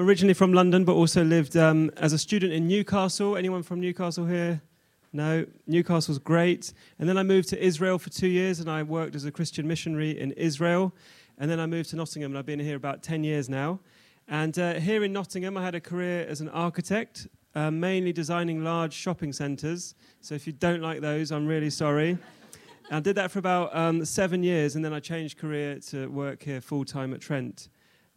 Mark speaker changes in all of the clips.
Speaker 1: I'm originally from London, but also lived um, as a student in Newcastle. Anyone from Newcastle here? No, Newcastle's great. And then I moved to Israel for two years, and I worked as a Christian missionary in Israel. And then I moved to Nottingham, and I've been here about 10 years now. And uh, here in Nottingham, I had a career as an architect, uh, mainly designing large shopping centres. So if you don't like those, I'm really sorry. I did that for about um, seven years, and then I changed career to work here full time at Trent.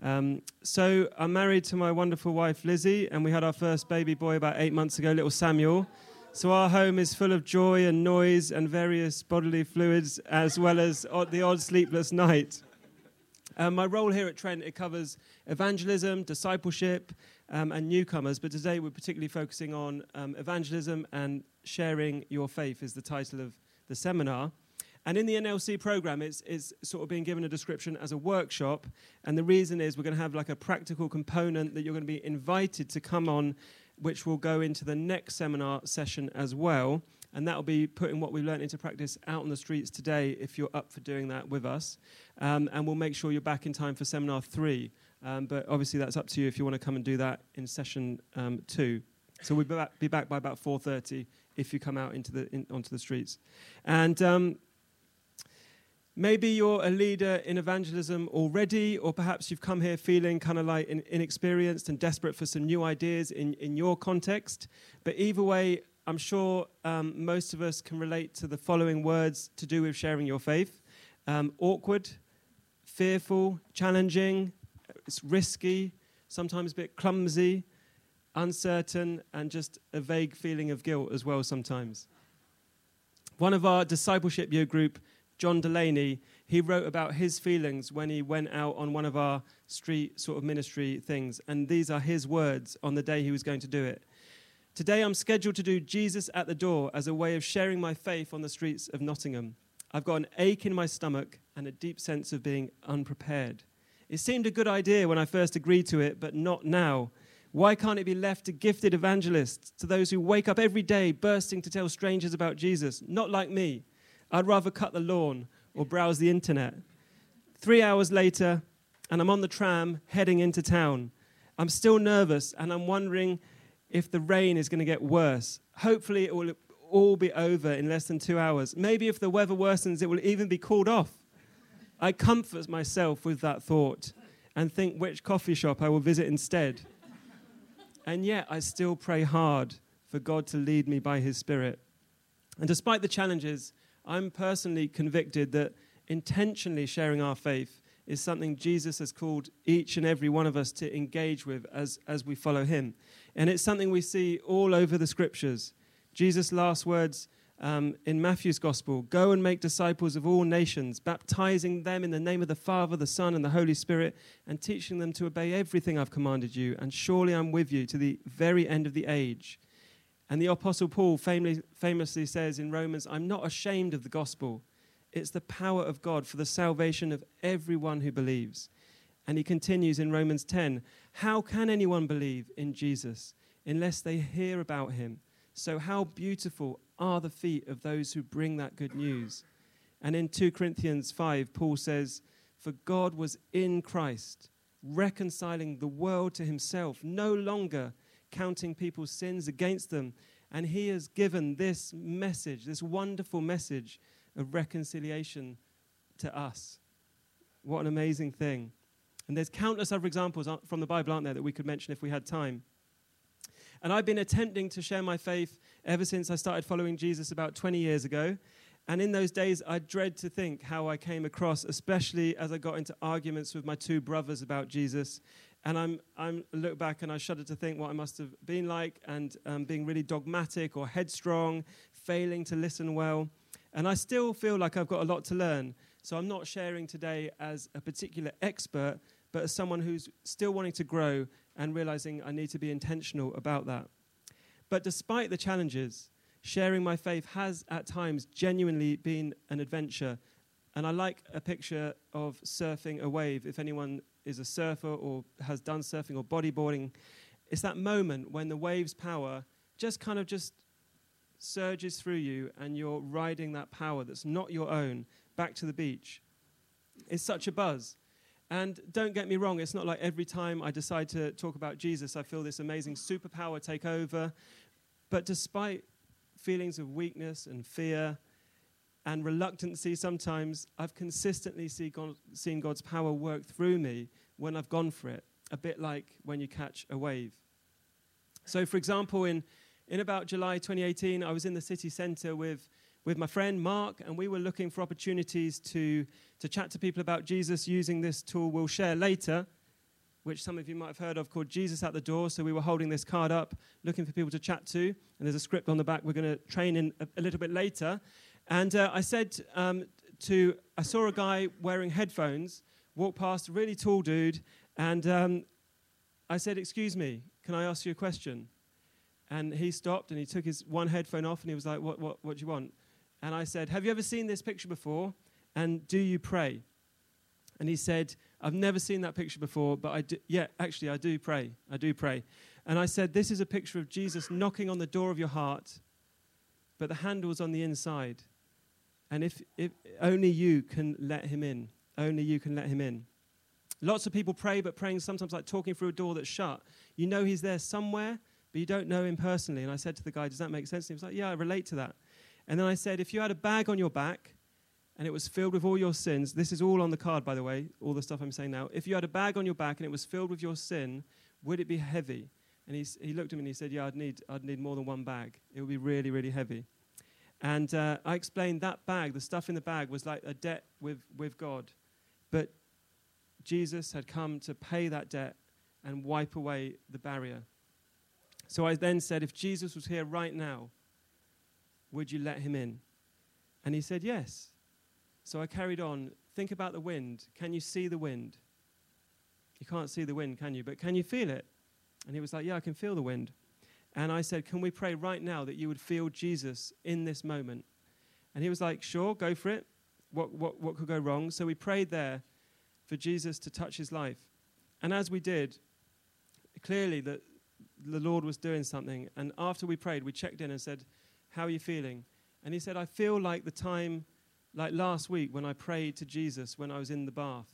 Speaker 1: Um, so I'm married to my wonderful wife Lizzie, and we had our first baby boy about eight months ago, little Samuel. So our home is full of joy and noise and various bodily fluids, as well as the odd sleepless night. Um, my role here at Trent it covers evangelism, discipleship, um, and newcomers. But today we're particularly focusing on um, evangelism and sharing your faith is the title of the seminar. And in the NLC program, it's, it's sort of being given a description as a workshop. And the reason is we're going to have like a practical component that you're going to be invited to come on, which will go into the next seminar session as well. And that will be putting what we've learned into practice out on the streets today if you're up for doing that with us. Um, and we'll make sure you're back in time for seminar three. Um, but obviously, that's up to you if you want to come and do that in session um, two. So we'll be back, by about 4.30 if you come out into the, in, onto the streets. And um, Maybe you're a leader in evangelism already, or perhaps you've come here feeling kind of like inexperienced and desperate for some new ideas in, in your context. But either way, I'm sure um, most of us can relate to the following words to do with sharing your faith um, awkward, fearful, challenging, it's risky, sometimes a bit clumsy, uncertain, and just a vague feeling of guilt as well sometimes. One of our discipleship year group John Delaney, he wrote about his feelings when he went out on one of our street sort of ministry things. And these are his words on the day he was going to do it. Today I'm scheduled to do Jesus at the door as a way of sharing my faith on the streets of Nottingham. I've got an ache in my stomach and a deep sense of being unprepared. It seemed a good idea when I first agreed to it, but not now. Why can't it be left to gifted evangelists, to those who wake up every day bursting to tell strangers about Jesus? Not like me. I'd rather cut the lawn or browse the internet. Three hours later, and I'm on the tram heading into town. I'm still nervous and I'm wondering if the rain is going to get worse. Hopefully, it will all be over in less than two hours. Maybe if the weather worsens, it will even be called off. I comfort myself with that thought and think which coffee shop I will visit instead. And yet, I still pray hard for God to lead me by His Spirit. And despite the challenges, I'm personally convicted that intentionally sharing our faith is something Jesus has called each and every one of us to engage with as, as we follow him. And it's something we see all over the scriptures. Jesus' last words um, in Matthew's gospel go and make disciples of all nations, baptizing them in the name of the Father, the Son, and the Holy Spirit, and teaching them to obey everything I've commanded you. And surely I'm with you to the very end of the age. And the Apostle Paul famously says in Romans, I'm not ashamed of the gospel. It's the power of God for the salvation of everyone who believes. And he continues in Romans 10 How can anyone believe in Jesus unless they hear about him? So, how beautiful are the feet of those who bring that good news? And in 2 Corinthians 5, Paul says, For God was in Christ, reconciling the world to himself, no longer counting people's sins against them. And he has given this message, this wonderful message of reconciliation to us. What an amazing thing. And there's countless other examples from the Bible, aren't there, that we could mention if we had time. And I've been attempting to share my faith ever since I started following Jesus about 20 years ago. And in those days, I dread to think how I came across, especially as I got into arguments with my two brothers about Jesus and I'm, I'm look back and I shudder to think what I must have been like and um, being really dogmatic or headstrong, failing to listen well. And I still feel like I've got a lot to learn. So I'm not sharing today as a particular expert, but as someone who's still wanting to grow and realizing I need to be intentional about that. But despite the challenges, sharing my faith has at times genuinely been an adventure. And I like a picture of surfing a wave. If anyone is a surfer or has done surfing or bodyboarding, it's that moment when the wave's power just kind of just surges through you and you're riding that power that's not your own back to the beach. It's such a buzz. And don't get me wrong, it's not like every time I decide to talk about Jesus, I feel this amazing superpower take over. But despite feelings of weakness and fear and reluctancy sometimes, I've consistently see God, seen God's power work through me when I've gone for it, a bit like when you catch a wave. So, for example, in, in about July 2018, I was in the city centre with, with my friend Mark, and we were looking for opportunities to, to chat to people about Jesus using this tool we'll share later, which some of you might have heard of called Jesus at the Door. So, we were holding this card up, looking for people to chat to, and there's a script on the back we're going to train in a, a, little bit later. And uh, I said um, to, I saw a guy wearing headphones walk past, a really tall dude, and um, I said, Excuse me, can I ask you a question? And he stopped and he took his one headphone off and he was like, What, what, what do you want? And I said, Have you ever seen this picture before? And do you pray? And he said, I've never seen that picture before, but I do, yeah, actually, I do pray. I do pray. And I said, This is a picture of Jesus knocking on the door of your heart, but the handle's on the inside. And if, if only you can let him in, only you can let him in. Lots of people pray, but praying sometimes like talking through a door that's shut. You know he's there somewhere, but you don't know him personally. And I said to the guy, Does that make sense? And he was like, Yeah, I relate to that. And then I said, If you had a bag on your back and it was filled with all your sins, this is all on the card, by the way, all the stuff I'm saying now. If you had a bag on your back and it was filled with your sin, would it be heavy? And he, he looked at me and he said, Yeah, I'd need, I'd need more than one bag. It would be really, really heavy. And uh, I explained that bag, the stuff in the bag, was like a debt with, with God. But Jesus had come to pay that debt and wipe away the barrier. So I then said, If Jesus was here right now, would you let him in? And he said, Yes. So I carried on. Think about the wind. Can you see the wind? You can't see the wind, can you? But can you feel it? And he was like, Yeah, I can feel the wind. And I said, Can we pray right now that you would feel Jesus in this moment? And he was like, Sure, go for it. What, what, what could go wrong? So we prayed there for Jesus to touch his life. And as we did, clearly that the Lord was doing something. And after we prayed, we checked in and said, How are you feeling? And he said, I feel like the time, like last week when I prayed to Jesus when I was in the bath.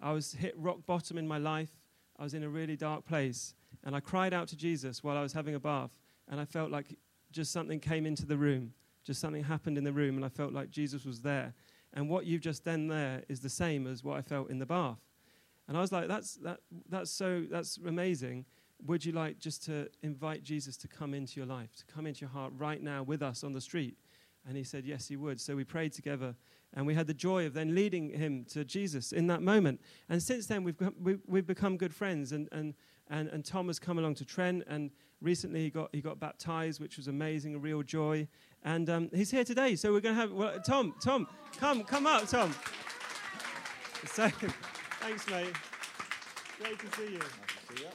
Speaker 1: I was hit rock bottom in my life. I was in a really dark place. And I cried out to Jesus while I was having a bath. And I felt like just something came into the room. Just something happened in the room. And I felt like Jesus was there. And what you've just done there is the same as what I felt in the bath. And I was like, that's, that, that's so, that's amazing. Would you like just to invite Jesus to come into your life, to come into your heart right now with us on the street? And he said, Yes, he would. So we prayed together, and we had the joy of then leading him to Jesus in that moment. And since then, we've, we've become good friends. And, and, and, and Tom has come along to Trent, and recently he got, he got baptized, which was amazing, a real joy. And um, he's here today. So we're going to have, well, Tom, Tom, come, come up, Tom. So, thanks, mate. Great to see you. Nice to see you.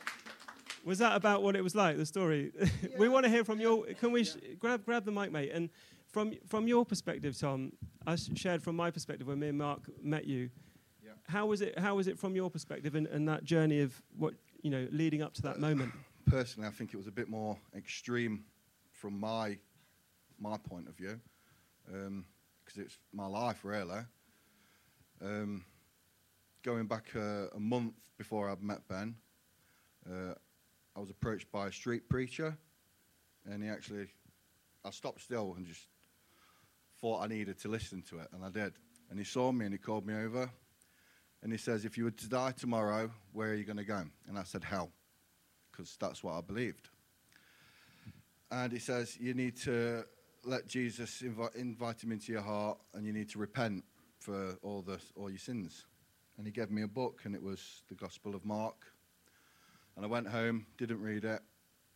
Speaker 1: Was that about what it was like, the story? Yeah. we want to hear from your. Can we sh- grab grab the mic, mate? And from from your perspective, Tom, I shared from my perspective when me and Mark met you. Yeah. How was it? How was it from your perspective and, and that journey of what you know leading up to that moment?
Speaker 2: Personally, I think it was a bit more extreme from my my point of view because um, it's my life really. Um, going back a, a, month before I'd met Ben, uh, I was approached by a street preacher, and he actually, I stopped still and just thought I needed to listen to it, and I did. And he saw me and he called me over, and he says, "If you were to die tomorrow, where are you going to go?" And I said, "Hell," because that's what I believed. And he says, "You need to let Jesus invite, invite him into your heart, and you need to repent for all the all your sins." And he gave me a book, and it was the Gospel of Mark, and I went home, didn't read it,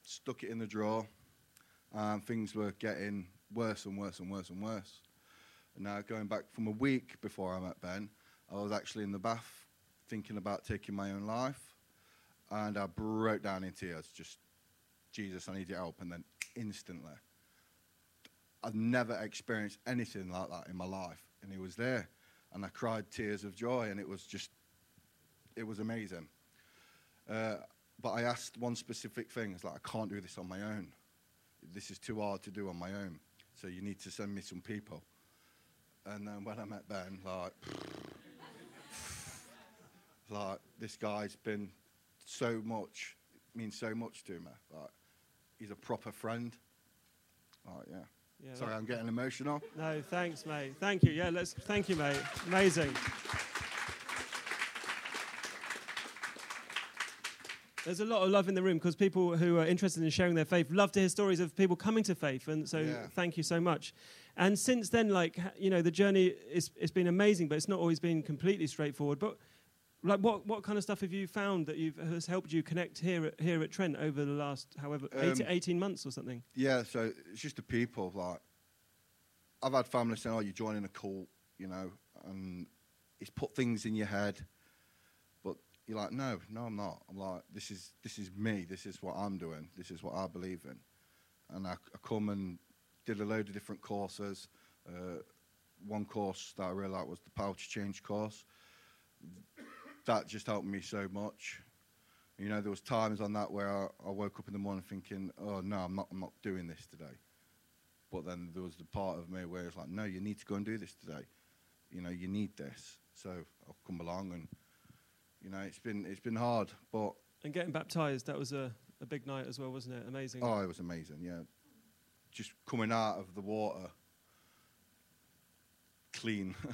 Speaker 2: stuck it in the drawer, and things were getting worse and worse and worse and worse. And now, going back from a week before I met Ben, I was actually in the bath thinking about taking my own life, and I broke down in tears. Just, Jesus, I need your help. And then instantly, I've never experienced anything like that in my life. And he was there, and I cried tears of joy, and it was just, it was amazing. Uh, but I asked one specific thing. It's like, I can't do this on my own. This is too hard to do on my own. So you need to send me some people. And then when I met Ben, like, like this guy's been so much means so much to me. Like he's a proper friend. Like yeah.
Speaker 1: Yeah,
Speaker 2: Sorry, I'm getting emotional.
Speaker 1: No, thanks, mate. Thank you. Yeah, let's. Thank you, mate. Amazing. There's a lot of love in the room because people who are interested in sharing their faith love to hear stories of people coming to faith, and so
Speaker 2: Yeah.
Speaker 1: thank you so much. And since then, like you know, the journey is it's been amazing, but it's not always been completely straightforward. But like, what what kind of stuff have you found that you've has helped you connect here at, here at Trent over the last however
Speaker 2: Um,
Speaker 1: 18, 18 months or something?
Speaker 2: Yeah, so it's just the people. Like, I've had family saying, "Oh, you're joining a cult," you know, and it's put things in your head. But you're like, "No, no, I'm not." I'm like, "This is this is me. This is what I'm doing. This is what I believe in." And I, I come and did a load of different courses. Uh, one course that I really liked was the power to change course. That just helped me so much. You know, there was times on that where I, I woke up in the morning thinking, "Oh no, I'm not. I'm not doing this today." But then there was the part of me where it's like, "No, you need to go and do this today. You know, you need this." So I've come along, and you know, it's been it's been hard, but
Speaker 1: And getting baptized, that was a, a big night as well, wasn't it? Amazing.
Speaker 2: oh, it was amazing. Yeah, just coming out of the water clean.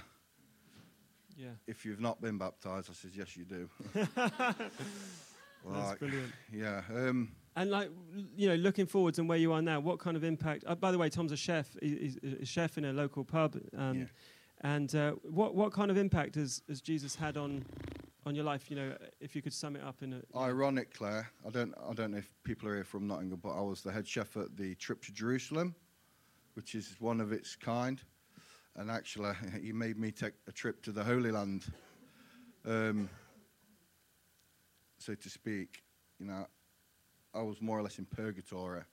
Speaker 1: Yeah.
Speaker 2: if you've not been baptized, I says yes, you do.
Speaker 1: That's
Speaker 2: Like,
Speaker 1: brilliant.
Speaker 2: yeah. Um,
Speaker 1: And like you know, looking forwards and where you are now, what kind of impact? Uh, by the way, Tom's a chef. He's a chef in a local pub. Um,
Speaker 2: Yeah.
Speaker 1: And uh, what what kind of impact has, has Jesus had on on your life? You know, if you could sum it up in a.
Speaker 2: Ironically, I don't I don't know if people are here from Nottingham, but I was the head chef at the trip to Jerusalem, which is one of its kind. And actually, he made me take a trip to the Holy Land, um, so to speak. You know, I was more or less in purgatory.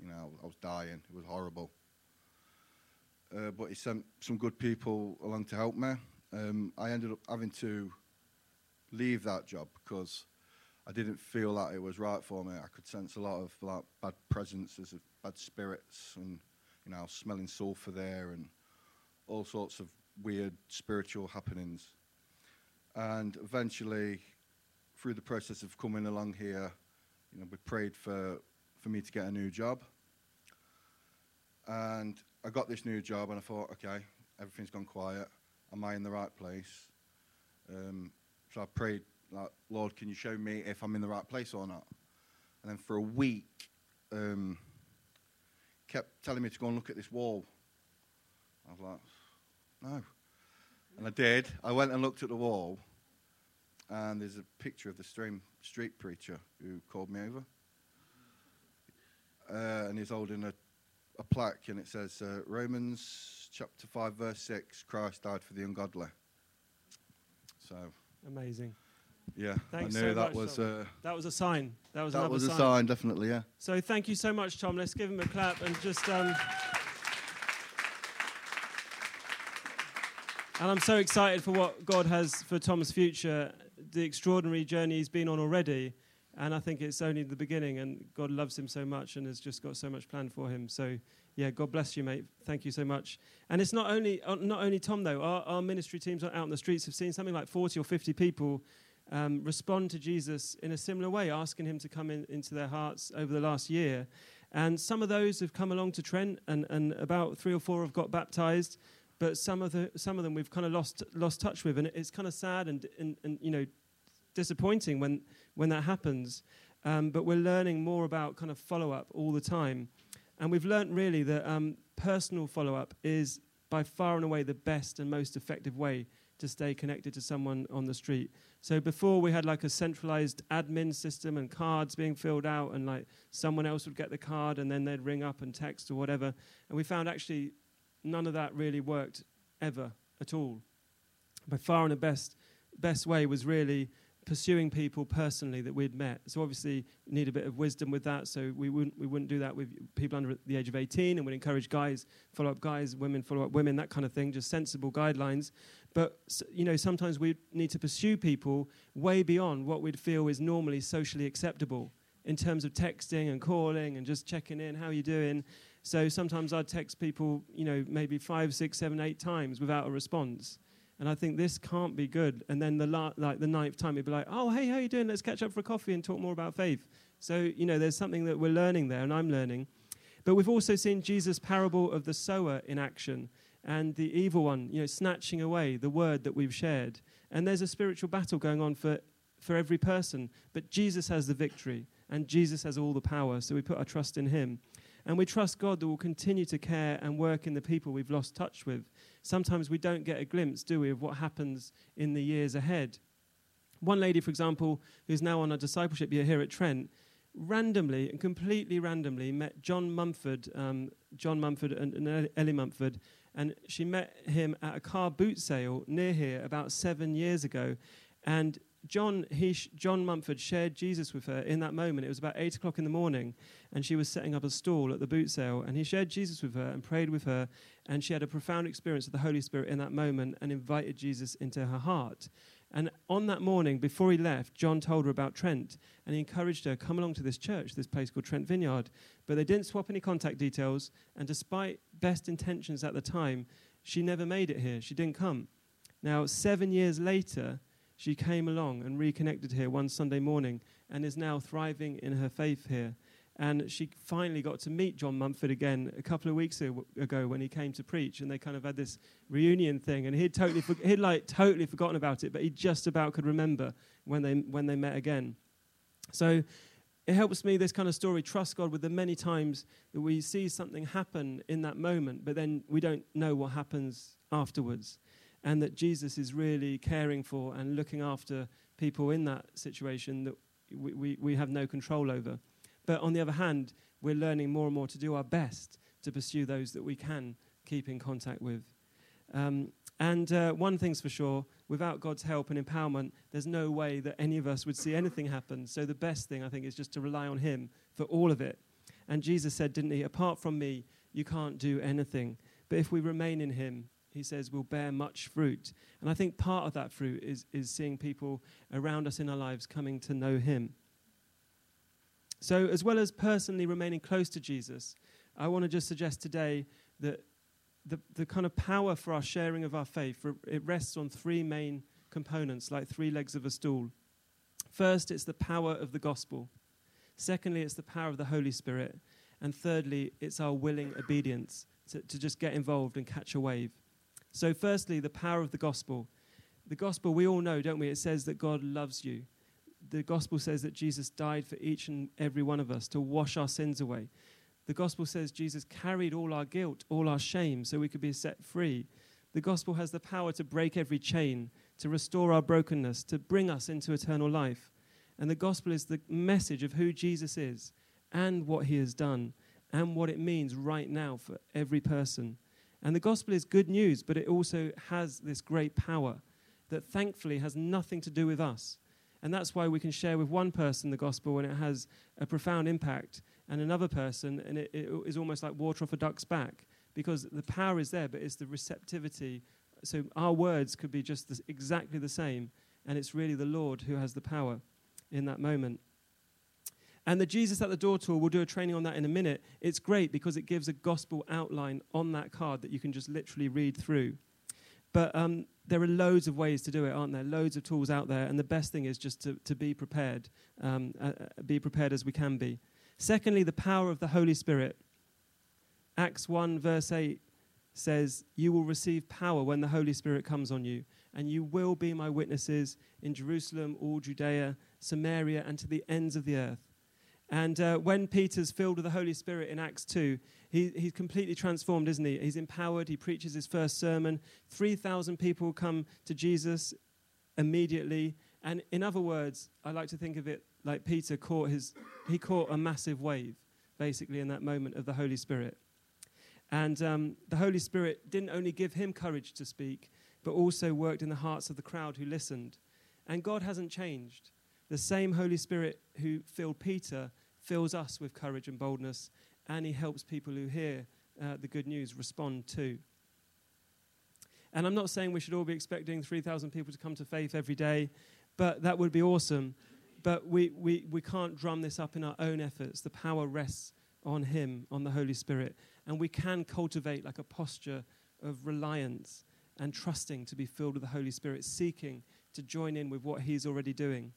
Speaker 2: You know, I was dying. It was horrible. Uh, but he sent some good people along to help me. Um, I ended up having to leave that job because I didn't feel that it was right for me. I could sense a lot of like bad presences of bad spirits, and you know, smelling sulfur there, and all sorts of weird spiritual happenings. And eventually, through the process of coming along here, you know, we prayed for for me to get a new job. And I got this new job, and I thought, okay, everything's gone quiet. Am I in the right place? Um, so I prayed, like, Lord, can you show me if I'm in the right place or not? And then for a week, um, kept telling me to go and look at this wall. I was like, no. And I did. I went and looked at the wall, and there's a picture of the stream, street preacher who called me over. Uh, and he's holding a, a plaque, and it says, uh, Romans chapter 5, verse 6 Christ died for the ungodly. So,
Speaker 1: Amazing.
Speaker 2: yeah,
Speaker 1: Thanks
Speaker 2: I
Speaker 1: so
Speaker 2: knew that
Speaker 1: much,
Speaker 2: was, uh,
Speaker 1: That was a sign. That was
Speaker 2: that was a
Speaker 1: sign.
Speaker 2: sign, definitely, yeah.
Speaker 1: So thank you so much, Tom. Let's give him a clap and just. Um, and I'm so excited for what God has for Tom's future, the extraordinary journey he's been on already. And I think it's only the beginning, and God loves him so much and has just got so much planned for him. So, yeah, God bless you, mate. Thank you so much. And it's not only uh, not only Tom though. Our, our ministry teams out in the streets have seen something like 40 or 50 people um, respond to Jesus in a similar way, asking him to come in, into their hearts over the last year. And some of those have come along to Trent, and, and about three or four have got baptized. But some of the some of them we've kind of lost lost touch with, and it's kind of sad and, and, and you know disappointing when when that happens. Um, but we're learning more about kind of follow up all the time, and we've learned really that um, personal follow up is by far and away the best and most effective way to stay connected to someone on the street. So before we had like a centralized admin system and cards being filled out, and like someone else would get the card and then they'd ring up and text or whatever. And we found actually none of that really worked ever at all. By far and the best best way was really pursuing people personally that we'd met. So obviously we need a bit of wisdom with that. So we wouldn't we wouldn't do that with people under the age of 18, and we'd encourage guys follow up guys, women follow up women, that kind of thing. Just sensible guidelines. But you know sometimes we need to pursue people way beyond what we'd feel is normally socially acceptable in terms of texting and calling and just checking in, how are you doing. So sometimes I'd text people, you know, maybe five, six, seven, eight times without a response. And I think this can't be good. And then the la- like the ninth time, he'd be like, "Oh, hey, how you doing? Let's catch up for a coffee and talk more about faith." So you know, there's something that we're learning there, and I'm learning. But we've also seen Jesus' parable of the sower in action and the evil one, you know, snatching away the word that we've shared. And there's a spiritual battle going on for, for every person. But Jesus has the victory, and Jesus has all the power. So we put our trust in him. And we trust God that will continue to care and work in the people we've lost touch with. Sometimes we don't get a glimpse, do we, of what happens in the years ahead. One lady, for example, who's now on a discipleship year here at Trent, randomly and completely randomly met John Mumford, um, John Mumford and, and Ellie Mumford, and she met him at a car boot sale near here about seven years ago. And John, he sh- John Mumford shared Jesus with her in that moment. It was about eight o'clock in the morning, and she was setting up a stall at the boot sale. And he shared Jesus with her and prayed with her, and she had a profound experience of the Holy Spirit in that moment and invited Jesus into her heart. And on that morning, before he left, John told her about Trent, and he encouraged her, come along to this church, this place called Trent Vineyard. But they didn't swap any contact details, and despite best intentions at the time, she never made it here. She didn't come. Now, seven years later, she came along and reconnected here one Sunday morning and is now thriving in her faith here. And she finally got to meet John Mumford again a couple of weeks ago when he came to preach, and they kind of had this reunion thing. And he'd totally, for, he'd like totally forgotten about it, but he just about could remember when they when they met again. So it helps me this kind of story trust God with the many times that we see something happen in that moment, but then we don't know what happens afterwards, and that Jesus is really caring for and looking after people in that situation that we, we, we have no control over. But on the other hand, we're learning more and more to do our best to pursue those that we can keep in contact with. Um, and uh, one thing's for sure without God's help and empowerment, there's no way that any of us would see anything happen. So the best thing, I think, is just to rely on Him for all of it. And Jesus said, didn't He, apart from me, you can't do anything. But if we remain in Him, He says, we'll bear much fruit. And I think part of that fruit is, is seeing people around us in our lives coming to know Him. So, as well as personally remaining close to Jesus, I want to just suggest today that the, the kind of power for our sharing of our faith, it rests on three main components, like three legs of a stool. First, it's the power of the gospel. Secondly, it's the power of the Holy Spirit. And thirdly, it's our willing obedience to, to just get involved and catch a wave. So, firstly, the power of the gospel. The gospel, we all know, don't we? It says that God loves you the gospel says that Jesus died for each and every one of us to wash our sins away. The gospel says Jesus carried all our guilt, all our shame, so we could be set free. The gospel has the power to break every chain, to restore our brokenness, to bring us into eternal life. And the gospel is the message of who Jesus is and what he has done and what it means right now for every person. And the gospel is good news, but it also has this great power that thankfully has nothing to do with us. And that's why we can share with one person the gospel and it has a profound impact, and another person, and it, it is almost like water off a duck's back because the power is there, but it's the receptivity. So our words could be just exactly the same, and it's really the Lord who has the power in that moment. And the Jesus at the Door tool, we'll do a training on that in a minute. It's great because it gives a gospel outline on that card that you can just literally read through. But um, there are loads of ways to do it, aren't there? Loads of tools out there, and the best thing is just to, to be prepared, um, uh, uh, be prepared as we can be. Secondly, the power of the Holy Spirit. Acts 1, verse 8 says, You will receive power when the Holy Spirit comes on you, and you will be my witnesses in Jerusalem, all Judea, Samaria, and to the ends of the earth. And uh, when Peter's filled with the Holy Spirit in Acts 2, he, he's completely transformed, isn't he? He's empowered. He preaches his first sermon. 3,000 people come to Jesus immediately. And in other words, I like to think of it like Peter caught his, he caught a massive wave, basically, in that moment of the Holy Spirit. And um, the Holy Spirit didn't only give him courage to speak, but also worked in the hearts of the crowd who listened. And God hasn't changed. The same Holy Spirit who filled Peter fills us with courage and boldness, and he helps people who hear uh, the good news respond too. And I'm not saying we should all be expecting 3,000 people to come to faith every day, but that would be awesome. But we, we, we can't drum this up in our own efforts. The power rests on Him, on the Holy Spirit. And we can cultivate like a posture of reliance and trusting to be filled with the Holy Spirit, seeking to join in with what He's already doing.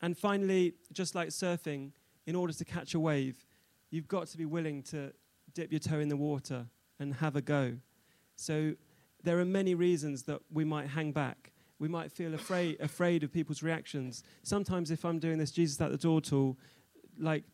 Speaker 1: And finally, just like surfing, in order to catch a wave, you've got to be willing to dip your toe in the water and have a go. So there are many reasons that we might hang back. We might feel afraid, afraid of people's reactions. Sometimes, if I'm doing this Jesus at the door tool, like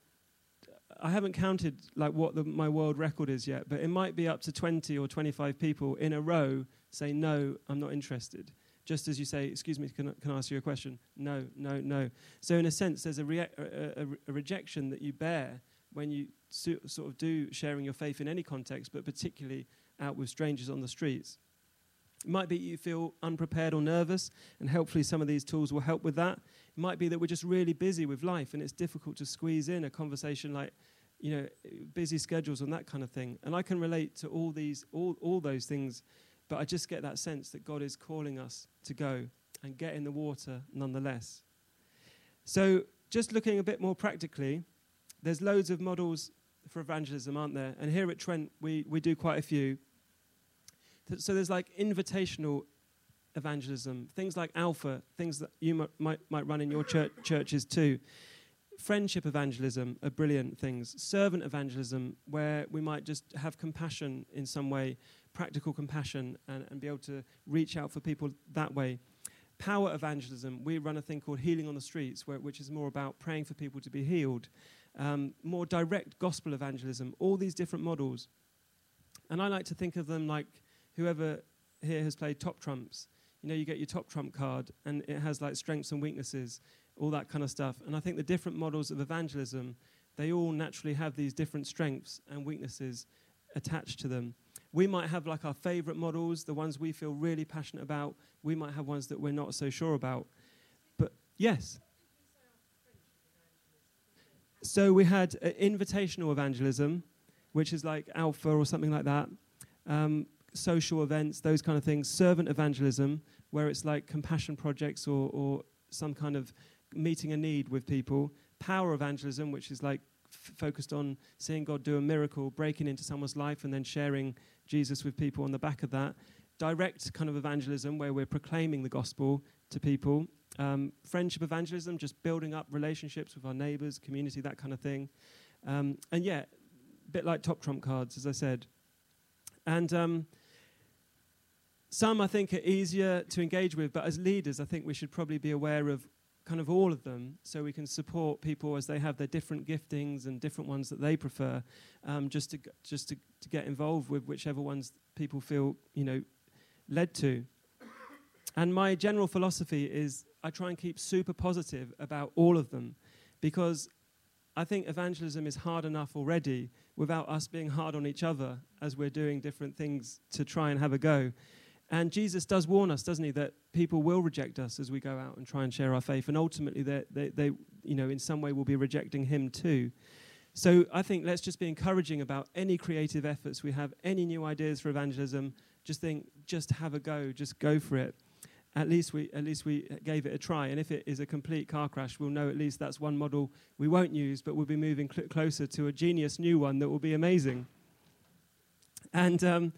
Speaker 1: I haven't counted like what the, my world record is yet, but it might be up to 20 or 25 people in a row say, No, I'm not interested. Just as you say, Excuse me, can can I ask you a question? No, no, no. So, in a sense, there's a, rea- a, a, a rejection that you bear when you so, sort of do sharing your faith in any context, but particularly out with strangers on the streets. It might be you feel unprepared or nervous, and hopefully some of these tools will help with that. It might be that we're just really busy with life and it's difficult to squeeze in a conversation like, you know, busy schedules and that kind of thing. And I can relate to all these, all, all those things, but I just get that sense that God is calling us to go and get in the water nonetheless. So, just looking a bit more practically, there's loads of models for evangelism, aren't there? And here at Trent, we, we do quite a few. So there's like invitational evangelism, things like Alpha, things that you might, might, might run in your church, churches too. Friendship evangelism are brilliant things. Servant evangelism, where we might just have compassion in some way, practical compassion, and, and be able to reach out for people that way. Power evangelism, we run a thing called Healing on the Streets, where, which is more about praying for people to be healed. Um, more direct gospel evangelism, all these different models. And I like to think of them like whoever here has played top trumps you know, you get your top trump card and it has like strengths and weaknesses, all that kind of stuff. And I think the different models of evangelism, they all naturally have these different strengths and weaknesses attached to them. We might have like our favorite models, the ones we feel really passionate about. We might have ones that we're not so sure about. But yes. So we had uh, invitational evangelism, which is like Alpha or something like that. Um, social events, those kind of things. Servant evangelism, where it's like compassion projects or, or some kind of meeting a need with people. Power evangelism, which is like focused on seeing God do a miracle, breaking into someone's life, and then sharing Jesus with people on the back of that. Direct kind of evangelism, where we're proclaiming the gospel to people. Um, friendship evangelism, just building up relationships with our neighbors, community, that kind of thing. Um, and yeah, a bit like top trump cards, as I said. And um, some I think are easier to engage with, but as leaders, I think we should probably be aware of kind of all of them so we can support people as they have their different giftings and different ones that they prefer, um, just, to, just to, to get involved with whichever ones people feel, you know, led to. And my general philosophy is I try and keep super positive about all of them because I think evangelism is hard enough already without us being hard on each other as we're doing different things to try and have a go. And Jesus does warn us, doesn't he, that people will reject us as we go out and try and share our faith, and ultimately they, they, they you know, in some way will be rejecting him too. So I think let's just be encouraging about any creative efforts we have, any new ideas for evangelism. Just think, just have a go, just go for it. At least we, at least we gave it a try. And if it is a complete car crash, we'll know at least that's one model we won't use, but we'll be moving cl- closer to a genius new one that will be amazing. And um,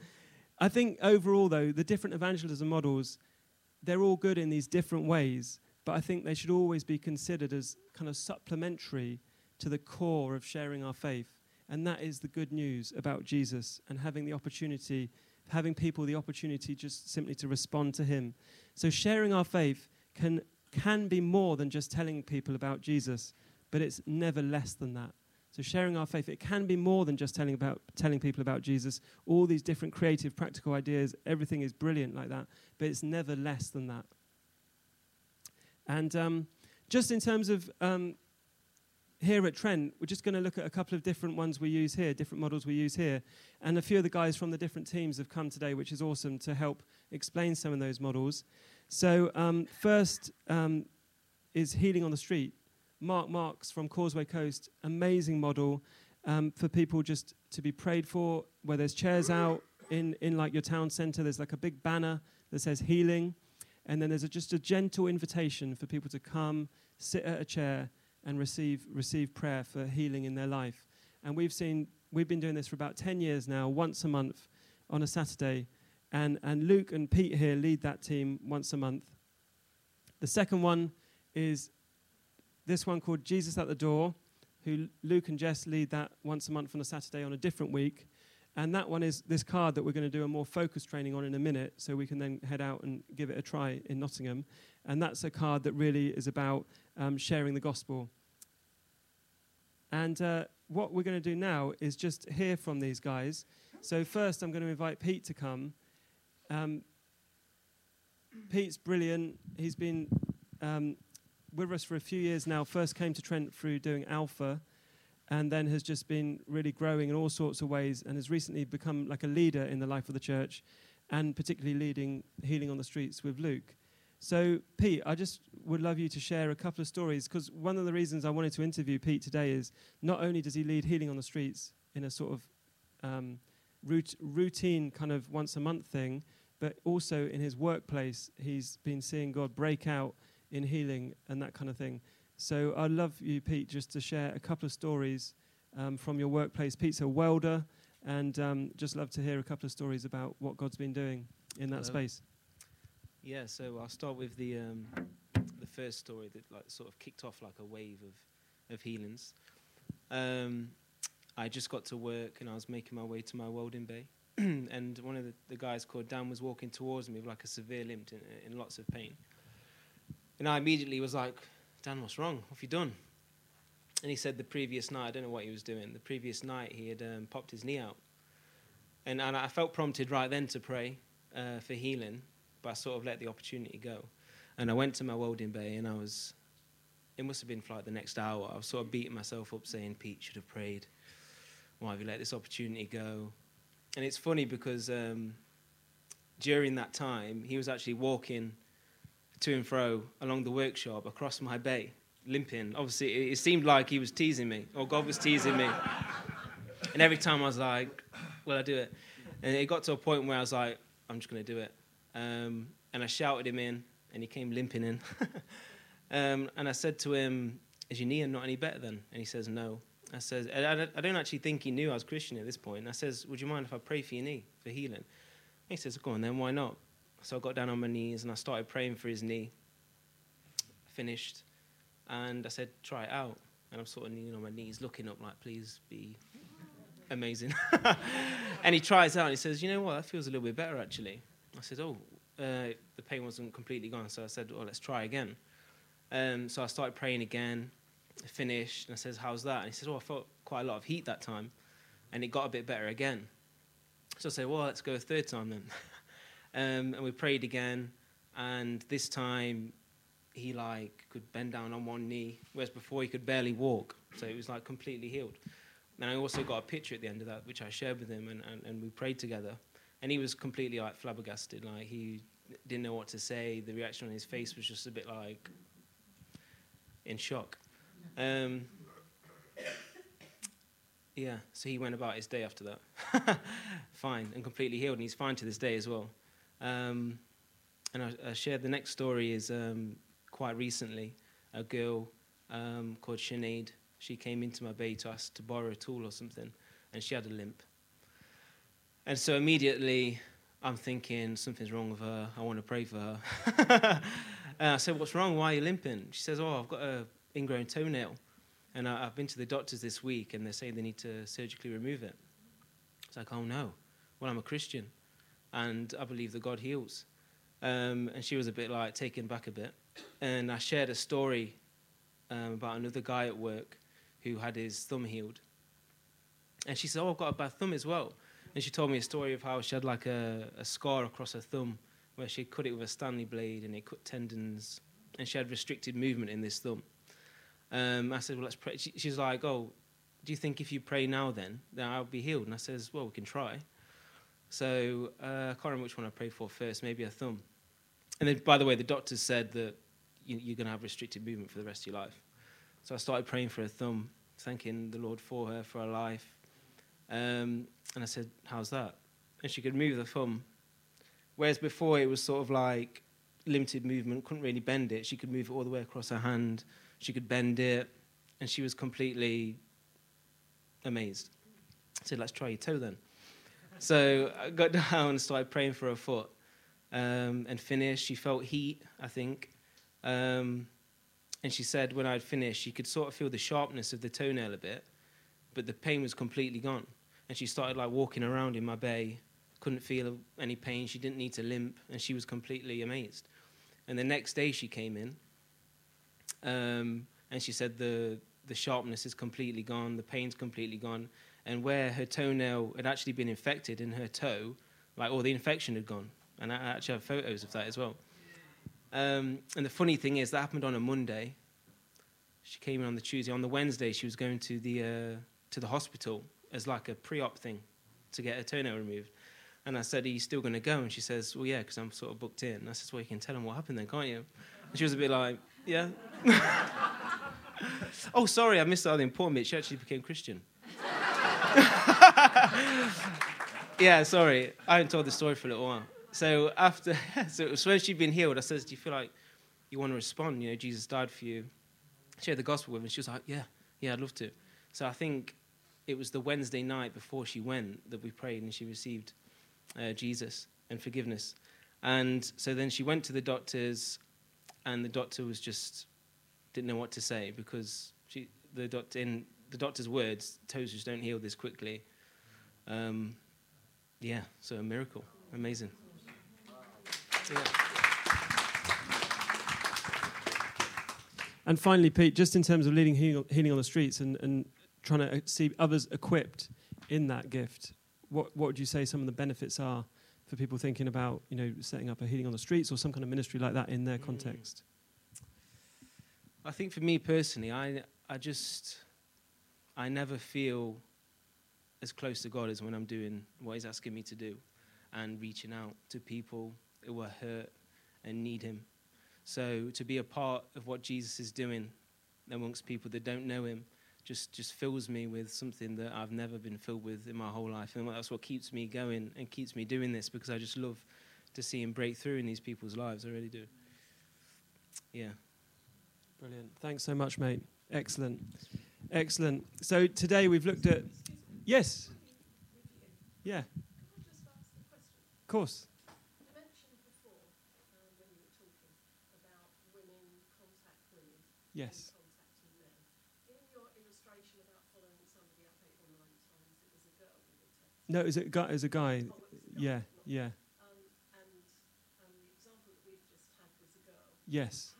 Speaker 1: I think overall, though, the different evangelism models, they're all good in these different ways, but I think they should always be considered as kind of supplementary to the core of sharing our faith. And that is the good news about Jesus and having the opportunity, having people the opportunity just simply to respond to Him. So sharing our faith can, can be more than just telling people about Jesus, but it's never less than that. So sharing our faith, it can be more than just telling about telling people about Jesus. All these different creative, practical ideas, everything is brilliant like that, but it's never less than that. And um, just in terms of um, here at Trent, we're just going to look at a couple of different ones we use here, different models we use here. And a few of the guys from the different teams have come today, which is awesome to help explain some of those models. So, um, first um, is healing on the street. Mark Marx from Causeway Coast, amazing model um, for people just to be prayed for, where there's chairs out in, in like your town centre, there's like a big banner that says healing, and then there's a, just a gentle invitation for people to come, sit at a chair, and receive, receive prayer for healing in their life. And we've seen, we've been doing this for about 10 years now, once a month on a Saturday. And, and Luke and Pete here lead that team once a month. The second one is this one called Jesus at the Door, who Luke and Jess lead that once a month on a Saturday on a different week. And that one is this card that we're going to do a more focused training on in a minute, so we can then head out and give it a try in Nottingham. And that's a card that really is about um, sharing the gospel. And uh, what we're going to do now is just hear from these guys. So, first, I'm going to invite Pete to come. Um, Pete's brilliant. He's been um, with us for a few years now. First came to Trent through doing Alpha, and then has just been really growing in all sorts of ways, and has recently become like a leader in the life of the church, and particularly leading Healing on the Streets with Luke. So, Pete, I just would love you to share a couple of stories because one of the reasons I wanted to interview Pete today is not only does he lead Healing on the Streets in a sort of um, routine kind of once a month thing, but also in his workplace, he's been seeing God break out in healing and that kind of thing. So I'd love you, Pete, just to share a couple of stories um, from your workplace. Pete's a welder, and um, just love to hear a couple of stories about what God's been doing in that
Speaker 3: Hello.
Speaker 1: space.
Speaker 3: Yeah, so I'll start with the um, the first story that like sort of kicked off like a wave of of healings. Um, I just got to work and I was making my way to my welding bay, and one of the, the, guys called Dan was walking towards me with like a severe limp in, in lots of pain. And I immediately was like, Dan, what's wrong? What have you done? And he said the previous night, I don't know what he was doing, the previous night he had um, popped his knee out. And, and I felt prompted right then to pray uh, for healing, but I sort of let the opportunity go. And I went to my welding bay and I was, it must have been for like the next hour, I was sort of beating myself up saying, Pete should have prayed. Why have you let this opportunity go? And it's funny because um, during that time, he was actually walking to and fro along the workshop across my bay, limping. Obviously, it, seemed like he was teasing me, or God was teasing me. and every time I was like, "Will I do it?" And it got to a point where I was like, "I'm just going to do it." Um, and I shouted him in, and he came limping in. um, and I said to him, "Is your knee not any better then?" And he says, "No." I says, I, I don't actually think he knew I was Christian at this point. And I says, "Would you mind if I pray for your knee for healing?" And he says, "Go on then. Why not?" So I got down on my knees and I started praying for his knee. Finished, and I said, "Try it out." And I'm sort of kneeling on my knees, looking up, like, "Please be amazing." and he tries out and he says, "You know what? That feels a little bit better actually." I said, "Oh, uh, the pain wasn't completely gone." So I said, "Well, let's try again." Um, so I started praying again. finished, and I says, "How's that?" And he says, "Oh, I felt quite a lot of heat that time, and it got a bit better again." So I said, "Well, let's go a third time then." Um, and we prayed again, and this time he like could bend down on one knee, whereas before he could barely walk. So it was like completely healed. And I also got a picture at the end of that, which I shared with him, and, and, and we prayed together. And he was completely like flabbergasted, like he didn't know what to say. The reaction on his face was just a bit like in shock. Um, yeah, so he went about his day after that, fine and completely healed, and he's fine to this day as well. Um, and I, I, shared the next story is um, quite recently. A girl um, called Sinead, she came into my bay to ask to borrow a tool or something, and she had a limp. And so immediately I'm thinking something's wrong with her. I want to pray for her. and I said, "What's wrong? Why are you limping?" She says, "Oh, I've got a ingrown toenail, and I, have been to the doctors this week, and they're saying they need to surgically remove it." It's like, "Oh no, well I'm a Christian." And I believe that God heals. Um, and she was a bit like taken back a bit. And I shared a story um, about another guy at work who had his thumb healed. And she said, Oh, I've got a bad thumb as well. And she told me a story of how she had like a, a scar across her thumb where she cut it with a Stanley blade and it cut tendons. And she had restricted movement in this thumb. Um, I said, Well, let's pray. She, she's like, Oh, do you think if you pray now then, then I'll be healed? And I says, Well, we can try. So uh, I can't remember which one I prayed for first, maybe a thumb. And then, by the way, the doctors said that you, are going to have restricted movement for the rest of your life. So I started praying for a thumb, thanking the Lord for her, for her life. Um, and I said, How's that? And she could move the thumb. Whereas before it was sort of like limited movement, couldn't really bend it. She could move it all the way across her hand, she could bend it, and she was completely amazed. I said, Let's try your toe then. So I got down and started praying for her foot um, and finished. She felt heat, I think. Um, and she said when I'd finished, she could sort of feel the sharpness of the toenail a bit, but the pain was completely gone. And she started like walking around in my bay, couldn't feel any pain. She didn't need to limp, and she was completely amazed. And the next day she came in, um, and she said the the sharpness is completely gone, the pain's completely gone, and where her toenail had actually been infected in her toe, like all the infection had gone. And I actually have photos of that as well. Um, and the funny thing is, that happened on a Monday. She came in on the Tuesday. On the Wednesday, she was going to the uh, to the hospital as like a pre-op thing to get her toenail removed. And I said, "Are you still going to go?" And she says, "Well, yeah, because I'm sort of booked in." And I said, "Well, you can tell them what happened then, can't you?" And she was a bit like, "Yeah." oh, sorry, I missed out the important bit. She actually became Christian. yeah, sorry, I haven't told the story for a little while. So after, so, so when she'd been healed, I said, "Do you feel like you want to respond? You know, Jesus died for you." Share the gospel with her. And she was like, "Yeah, yeah, I'd love to." So I think it was the Wednesday night before she went that we prayed, and she received uh, Jesus and forgiveness. And so then she went to the doctors, and the doctor was just didn't know what to say because she, the doctor, in the doctor's words, toes just don't heal this quickly. Um, yeah, so a miracle, amazing. Yeah.
Speaker 1: And finally, Pete, just in terms of leading healing on the streets and, and trying to see others equipped in that gift, what, what would you say some of the benefits are for people thinking about, you know, setting up a healing on the streets or some kind of ministry like that in their mm. context?
Speaker 3: I think for me personally, I, I just, I never feel as close to God as when I'm doing what He's asking me to do and reaching out to people who are hurt and need Him. So to be a part of what Jesus is doing amongst people that don't know Him just, just fills me with something that I've never been filled with in my whole life. And that's what keeps me going and keeps me doing this because I just love to see Him break through in these people's lives. I really do. Yeah.
Speaker 1: Brilliant. Thanks so much, mate. Excellent. Excellent. So today we've looked at. Yes. Yeah. Of course. Yes. No, is it a guy? Is a guy? Yeah, yeah. Um, and um, the example that we've just had was a. Yes.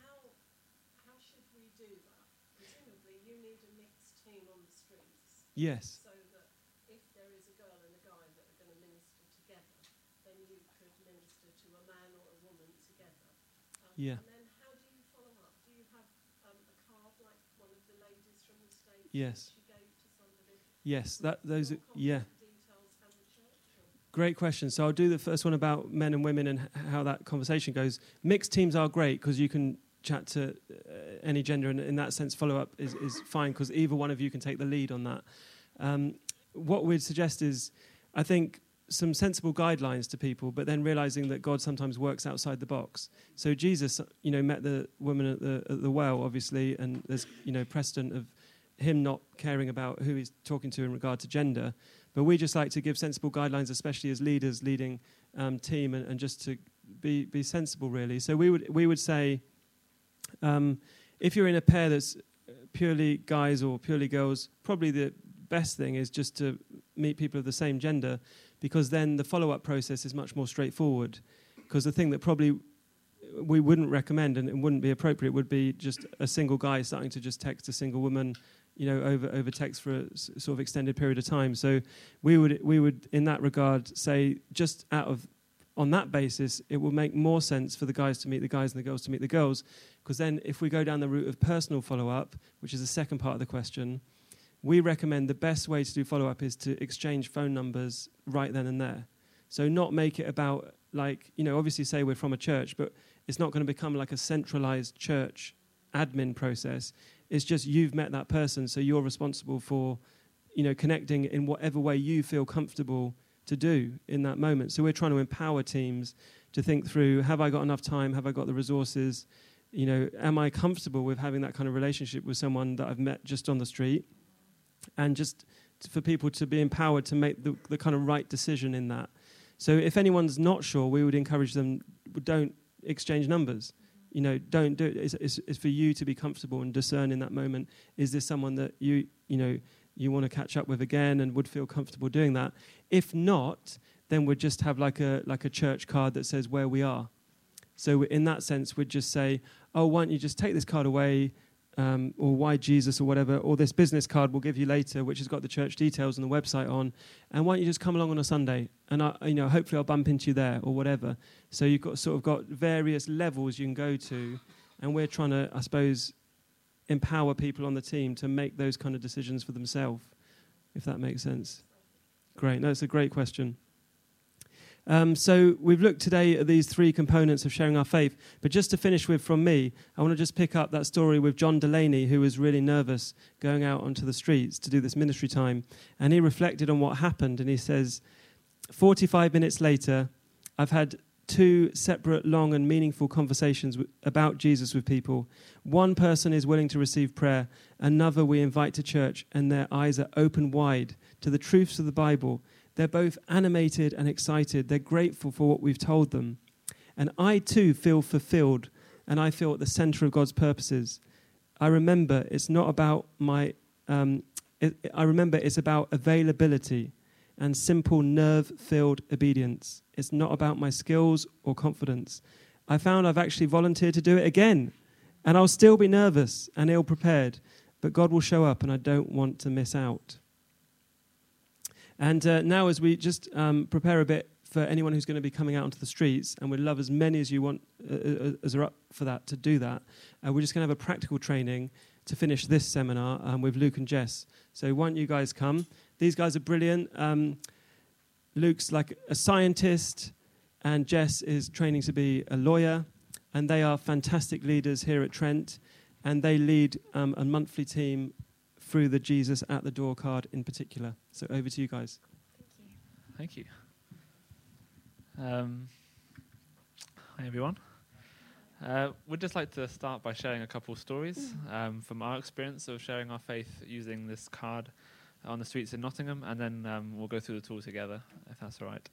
Speaker 1: Yes.
Speaker 4: So that if there is a girl and a guy that are going to minister together, then you could minister to a man or a woman together. Um, yeah. And then how do you follow up? Do you have um, a card like one of the ladies from the States?
Speaker 1: Yes.
Speaker 4: She gave to somebody?
Speaker 1: Yes, that those are, yeah. Great question. So I'll do the first one about men and women and how that conversation goes. Mixed teams are great because you can chat to uh, any gender, and in that sense, follow up is, is fine because either one of you can take the lead on that. Um, what we'd suggest is, I think, some sensible guidelines to people, but then realizing that God sometimes works outside the box. So Jesus, you know, met the woman at the, at the well, obviously, and there's, you know, precedent of him not caring about who he's talking to in regard to gender. But we just like to give sensible guidelines, especially as leaders leading um, team, and, and, just to be be sensible, really. So we would we would say um, if you're in a pair that's purely guys or purely girls, probably the best thing is just to meet people of the same gender because then the follow up process is much more straightforward. Because the thing that probably we wouldn't recommend and it wouldn't be appropriate would be just a single guy starting to just text a single woman you know over over text for a sort of extended period of time so we would we would in that regard say just out of on that basis, it will make more sense for the guys to meet the guys and the girls to meet the girls. Because then, if we go down the route of personal follow up, which is the second part of the question, we recommend the best way to do follow up is to exchange phone numbers right then and there. So, not make it about, like, you know, obviously say we're from a church, but it's not going to become like a centralized church admin process. It's just you've met that person, so you're responsible for, you know, connecting in whatever way you feel comfortable to do in that moment. So we're trying to empower teams to think through have I got enough time? Have I got the resources? You know, am I comfortable with having that kind of relationship with someone that I've met just on the street? And just for people to be empowered to make the, the kind of right decision in that. So if anyone's not sure, we would encourage them don't exchange numbers. You know, don't do it. It's, it's, it's for you to be comfortable and discern in that moment. Is this someone that you you know you want to catch up with again and would feel comfortable doing that? If not, then we'd just have like a like a church card that says where we are. So in that sense, we'd just say, oh, why don't you just take this card away? um, or why Jesus or whatever, or this business card we'll give you later, which has got the church details and the website on. And why don't you just come along on a Sunday? And I, you know, hopefully I'll bump into you there or whatever. So you've got sort of got various levels you can go to, and we're trying to, I suppose, empower people on the team to make those kind of decisions for themselves, if that makes sense. Great. No, it's a great question. Um, so we've looked today at these three components of sharing our faith. But just to finish with from me, I want to just pick up that story with John Delaney, who was really nervous going out onto the streets to do this ministry time. And he reflected on what happened. And he says, 45 minutes later, I've had two separate, long, and meaningful conversations w- about Jesus with people. One person is willing to receive prayer, another we invite to church, and their eyes are open wide to the truths of the Bible they're both animated and excited. They're grateful for what we've told them. And I too feel fulfilled and I feel at the center of God's purposes. I remember it's not about my, um, it, I remember it's about availability and simple nerve filled obedience. It's not about my skills or confidence. I found I've actually volunteered to do it again. And I'll still be nervous and ill prepared, but God will show up and I don't want to miss out. And uh, now, as we just um, prepare a bit for anyone who's going to be coming out onto the streets, and we'd love as many as you want uh, uh as are up for that to do that, uh, we're just going to have a practical training to finish this seminar um, with Luke and Jess. So, why don't you guys come? These guys are brilliant. Um, Luke's like a scientist, and Jess is training to be a lawyer, and they are fantastic leaders here at Trent, and they lead um, a monthly team through the Jesus at the door card in particular. So over to you guys.
Speaker 5: Thank you. Thank Um, hi, everyone. Uh, we'd just like to start by sharing a couple of stories um, from our experience of sharing our faith using this card on the streets in Nottingham, and then um, we'll go through the tool together, if that's all right.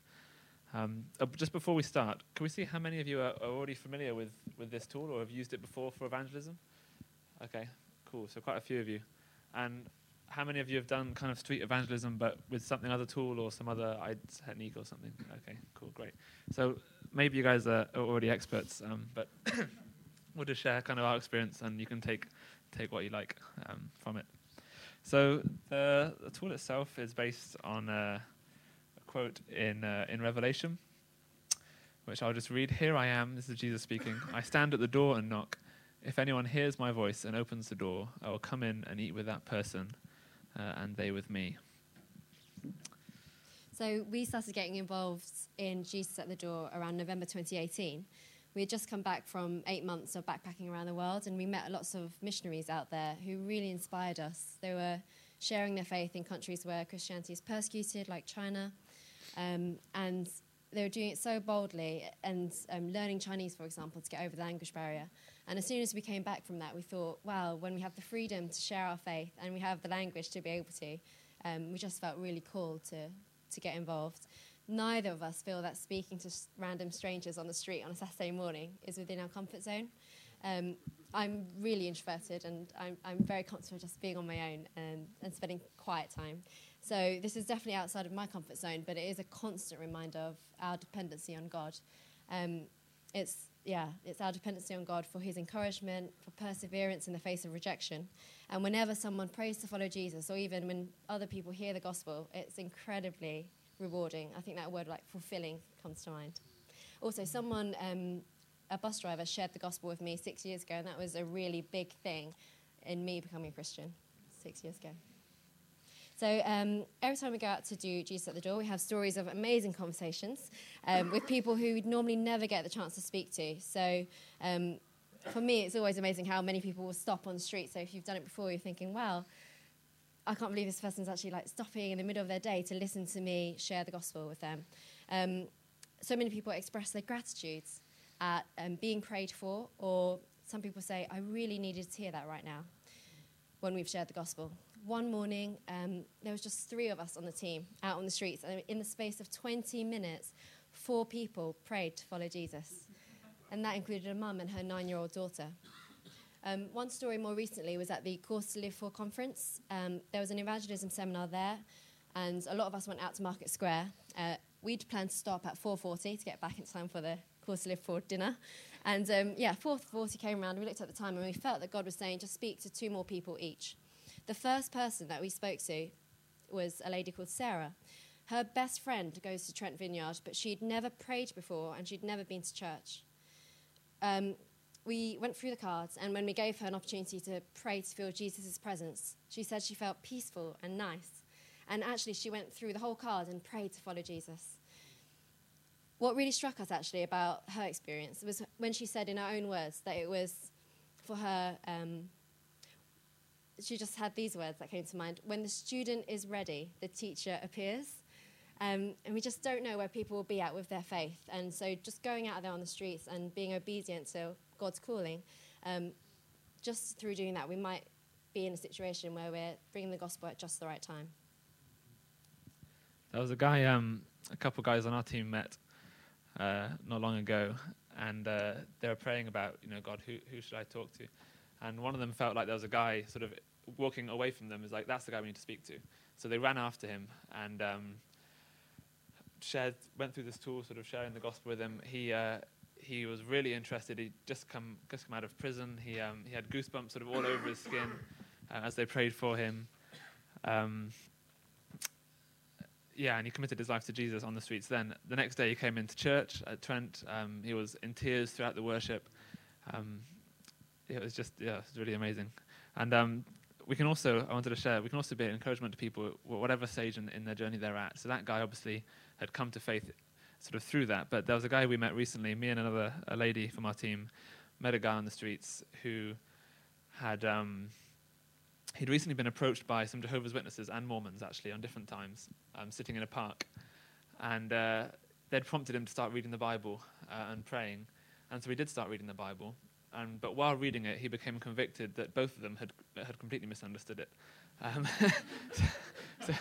Speaker 5: Um, uh, just before we start, can we see how many of you are, are, already familiar with, with this tool or have used it before for evangelism? Okay, cool. So quite a few of you. And how many of you have done kind of street evangelism, but with something other tool or some other technique or something? Okay, cool, great. So maybe you guys are already experts, um, but we'll just share kind of our experience, and you can take take what you like um, from it. So the, the, tool itself is based on a, a quote in uh, in Revelation, which I'll just read. Here I am. This is Jesus speaking. I stand at the door and knock. If anyone hears my voice and opens the door, I will come in and eat with that person, uh, and they with me.
Speaker 6: So we started getting involved in Jesus at the Door around November 2018. We had just come back from eight months of backpacking around the world, and we met lots of missionaries out there who really inspired us. They were sharing their faith in countries where Christianity is persecuted, like China, um, and they were doing it so boldly and um, learning Chinese, for example, to get over the language barrier. And as soon as we came back from that, we thought, wow, when we have the freedom to share our faith and we have the language to be able to, um, we just felt really cool to, to get involved. Neither of us feel that speaking to random strangers on the street on a Saturday morning is within our comfort zone. Um, I'm really introverted and I'm, I'm very comfortable just being on my own and, and spending quiet time. So this is definitely outside of my comfort zone, but it is a constant reminder of our dependency on God. Um, it's yeah, it's our dependency on God for His encouragement, for perseverance in the face of rejection. And whenever someone prays to follow Jesus, or even when other people hear the gospel, it's incredibly rewarding. I think that word like fulfilling comes to mind. Also, someone, um, a bus driver, shared the gospel with me six years ago, and that was a really big thing in me becoming a Christian six years ago. So um, every time we go out to do Jesus at the Door, we have stories of amazing conversations um, with people who we'd normally never get the chance to speak to. So um, for me, it's always amazing how many people will stop on the street. So if you've done it before, you're thinking, wow, I can't believe this person's actually like stopping in the middle of their day to listen to me share the gospel with them. Um, so many people express their gratitudes at um, being prayed for, or some people say, I really needed to hear that right now when we've shared the gospel one morning, um, there was just three of us on the team out on the streets. And in the space of 20 minutes, four people prayed to follow Jesus. And that included a mum and her nine year old daughter. Um, one story more recently was at the Course to Live For conference. Um, there was an evangelism seminar there, and a lot of us went out to Market Square. Uh, we'd planned to stop at 4.40 to get back in time for the Course to Live For dinner. And um, yeah, 4.40 came around, we looked at the time, and we felt that God was saying, just speak to two more people each. The first person that we spoke to was a lady called Sarah. Her best friend goes to Trent Vineyard, but she'd never prayed before and she'd never been to church. Um, we went through the cards, and when we gave her an opportunity to pray to feel Jesus' presence, she said she felt peaceful and nice. And actually, she went through the whole card and prayed to follow Jesus. What really struck us actually about her experience was when she said in her own words that it was for her, um, she just had these words that came to mind when the student is ready, the teacher appears. Um, and we just don't know where people will be at with their faith. And so just going out there on the streets and being obedient to God's calling, um, just through doing that, we might be in a situation where we're bringing the gospel at just the right time.
Speaker 5: There was a guy, um, a couple guys on our team met uh, not long ago, and uh, they were praying about, you know, God, who, who should I talk to? And one of them felt like there was a guy sort of walking away from them, is like, that's the guy we need to speak to. So they ran after him and um, shared, went through this tool, sort of sharing the gospel with him. He uh, he was really interested. He'd just come just come out of prison. He um, he had goosebumps sort of all over his skin uh, as they prayed for him. Um, yeah, and he committed his life to Jesus on the streets. Then the next day he came into church at Trent. Um, he was in tears throughout the worship. Um, it was just yeah, it was really amazing. And um, we can also I wanted to share we can also be an encouragement to people whatever stage in, in their journey they're at. So that guy obviously had come to faith sort of through that. But there was a guy we met recently, me and another a lady from our team, met a guy on the streets who had um, he'd recently been approached by some Jehovah's Witnesses and Mormons actually on different times, um, sitting in a park, and uh, they'd prompted him to start reading the Bible uh, and praying, and so he did start reading the Bible. And, but while reading it, he became convicted that both of them had had completely misunderstood it. Um, so, so,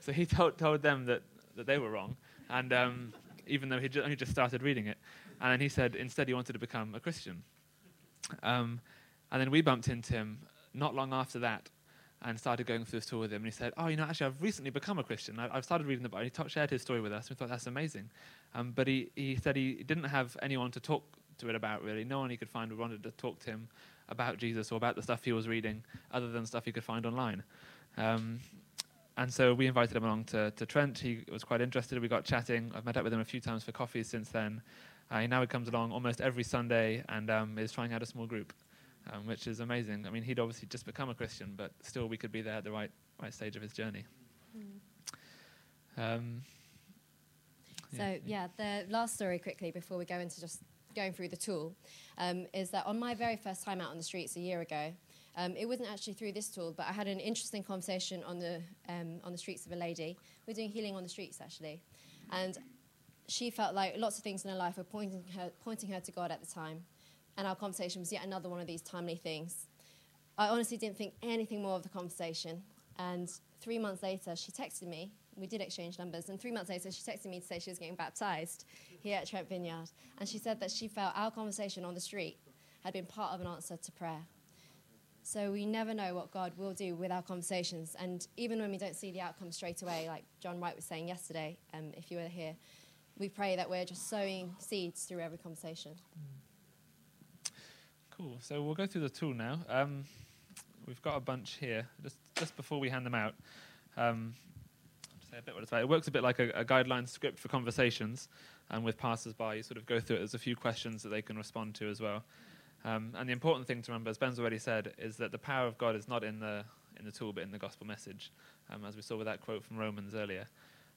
Speaker 5: so, he told told them that, that they were wrong, and um, even though he ju- only just started reading it. And then he said instead he wanted to become a Christian. Um, and then we bumped into him not long after that and started going through this tour with him. And he said, Oh, you know, actually, I've recently become a Christian. I, have started reading the Bible. He t- shared his story with us. And We thought that's amazing. Um, but he, he said he didn't have anyone to talk to it about, really. No one he could find who wanted to talk to him about Jesus or about the stuff he was reading, other than stuff he could find online. Um, and so we invited him along to, to Trent. He was quite interested. We got chatting. I've met up with him a few times for coffee since then. Uh, now he comes along almost every Sunday and um, is trying out a small group, um, which is amazing. I mean, he'd obviously just become a Christian, but still we could be there at the right, right stage of his journey. Mm. Um,
Speaker 6: so, yeah, the last story quickly before we go into just going through the tool um, is that on my very first time out on the streets a year ago, um, it wasn't actually through this tool, but I had an interesting conversation on the um, on the streets of a lady. We're doing healing on the streets actually, and she felt like lots of things in her life were pointing her pointing her to God at the time, and our conversation was yet another one of these timely things. I honestly didn't think anything more of the conversation, and three months later, she texted me. We did exchange numbers, and three months later, she texted me to say she was getting baptized here at Trent Vineyard, and she said that she felt our conversation on the street had been part of an answer to prayer. So we never know what God will do with our conversations. And even when we don't see the outcome straight away, like John Wright was saying yesterday, um, if you were here, we pray that we're just sowing seeds through every conversation.
Speaker 5: Cool. So we'll go through the tool now. Um, we've got a bunch here. Just just before we hand them out, um, say a bit what it's. It works a bit like a, a guideline script for conversations, and with passers-by, you sort of go through it. There's a few questions that they can respond to as well. Um, and the important thing to remember, as Ben's already said, is that the power of God is not in the in the tool, but in the gospel message, um, as we saw with that quote from Romans earlier.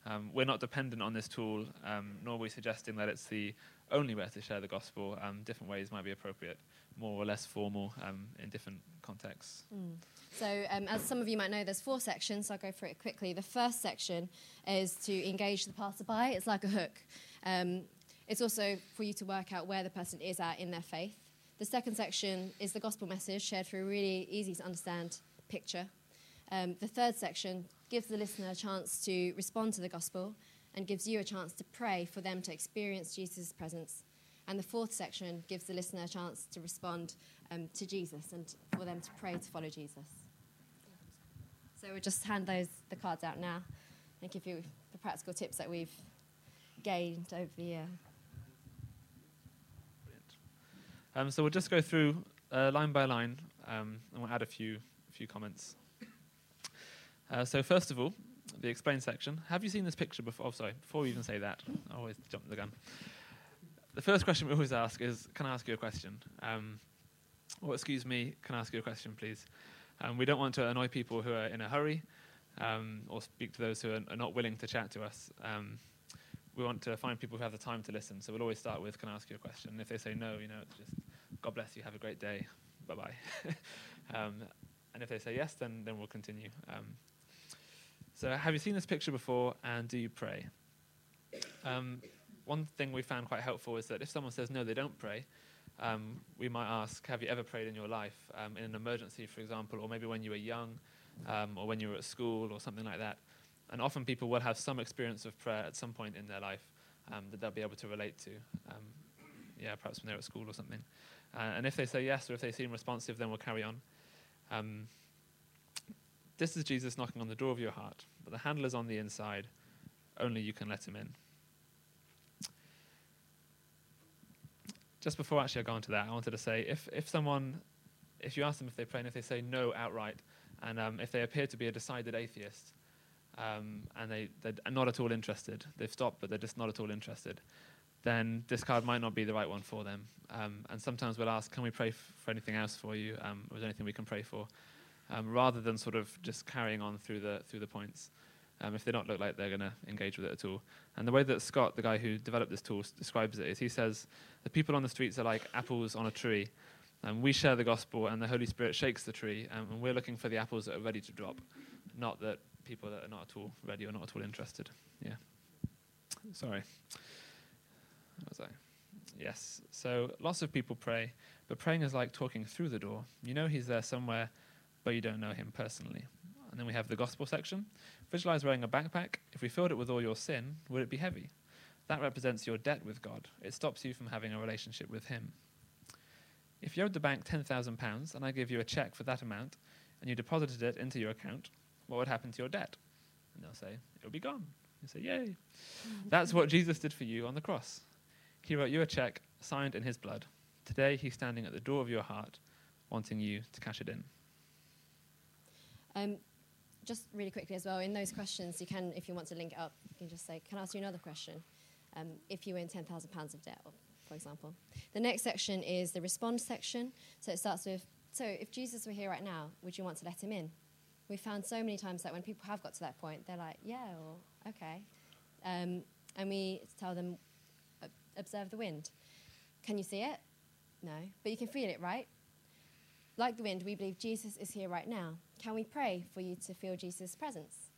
Speaker 5: Um, we're not dependent on this tool, um, nor are we suggesting that it's the only way to share the gospel. Um, different ways might be appropriate, more or less formal um, in different contexts.
Speaker 6: Mm. So, as some of you might know, there's four sections. So I'll go through it quickly. The first section is to engage the passerby. It's like a hook. it's also for you to work out where the person is at in their faith. The second section is the gospel message shared through a really easy to understand picture. Um, the third section gives the listener a chance to respond to the gospel and gives you a chance to pray for them to experience Jesus' presence. And the fourth section gives the listener a chance to respond um, to Jesus and for them to pray to follow Jesus. So we'll just hand those the cards out now and give you the practical tips that we've gained over the year.
Speaker 5: Um, so we'll just go through uh, line by line, um, and we'll add a few few comments. Uh, so first of all, the explain section. Have you seen this picture before? Oh, sorry. Before we even say that, I always jump the gun. The first question we always ask is, "Can I ask you a question?" Um, or, excuse me, can I ask you a question, please? Um, we don't want to annoy people who are in a hurry, um, or speak to those who are, are, not willing to chat to us. Um, we want to find people who have the time to listen. So we'll always start with, "Can I ask you a question?" And if they say no, you know, it's just, "God bless you, have a great day, bye bye." Um, and if they say yes, then then we'll continue. So, have you seen this picture before, and do you pray? Um, one thing we found quite helpful is that if someone says no, they don't pray, um, we might ask, Have you ever prayed in your life um, in an emergency, for example, or maybe when you were young, um, or when you were at school, or something like that? And often people will have some experience of prayer at some point in their life um, that they'll be able to relate to. Um, yeah, perhaps when they're at school or something. Uh, and if they say yes, or if they seem responsive, then we'll carry on. This is Jesus knocking on the door of your heart, but the handle is on the inside. Only you can let him in. Just before actually I go on to that, I wanted to say if, if someone, if you ask them if they pray and if they say no outright, and um, if they appear to be a decided atheist, um, and they, they're not at all interested, they've stopped but they're just not at all interested, then this card might not be the right one for them. Um, and sometimes we'll ask, can we pray f- for anything else for you? Um, or is there anything we can pray for? Um, rather than sort of just carrying on through the, through the points. Um, if they don't look like they're going to engage with it at all. And the way that Scott, the guy who developed this tool, s- describes it is he says, the people on the streets are like apples on a tree. And we share the gospel, and the Holy Spirit shakes the tree, um, and we're looking for the apples that are ready to drop, not that people that are not at all ready or not at all interested. Yeah. Sorry. What was I? Yes. So lots of people pray, but praying is like talking through the door. You know he's there somewhere, but you don't know him personally. And then we have the gospel section. Visualize wearing a backpack. If we filled it with all your sin, would it be heavy? That represents your debt with God. It stops you from having a relationship with him. If you owed the bank £10,000 and I give you a check for that amount and you deposited it into your account, what would happen to your debt? And they'll say, it'll be gone. You say, yay. That's what Jesus did for you on the cross. He wrote you a check signed in his blood. Today he's standing at the door of your heart, wanting you to cash it in.
Speaker 6: Um, just really quickly as well, in those questions, you can, if you want to link it up, you can just say, Can I ask you another question? Um, if you were in £10,000 of debt, for example. The next section is the respond section. So it starts with, So if Jesus were here right now, would you want to let him in? We found so many times that when people have got to that point, they're like, Yeah, or okay. Um, and we tell them, Observe the wind. Can you see it? No. But you can feel it, right? Like the wind, we believe Jesus is here right now. Can we pray for you to feel Jesus' presence?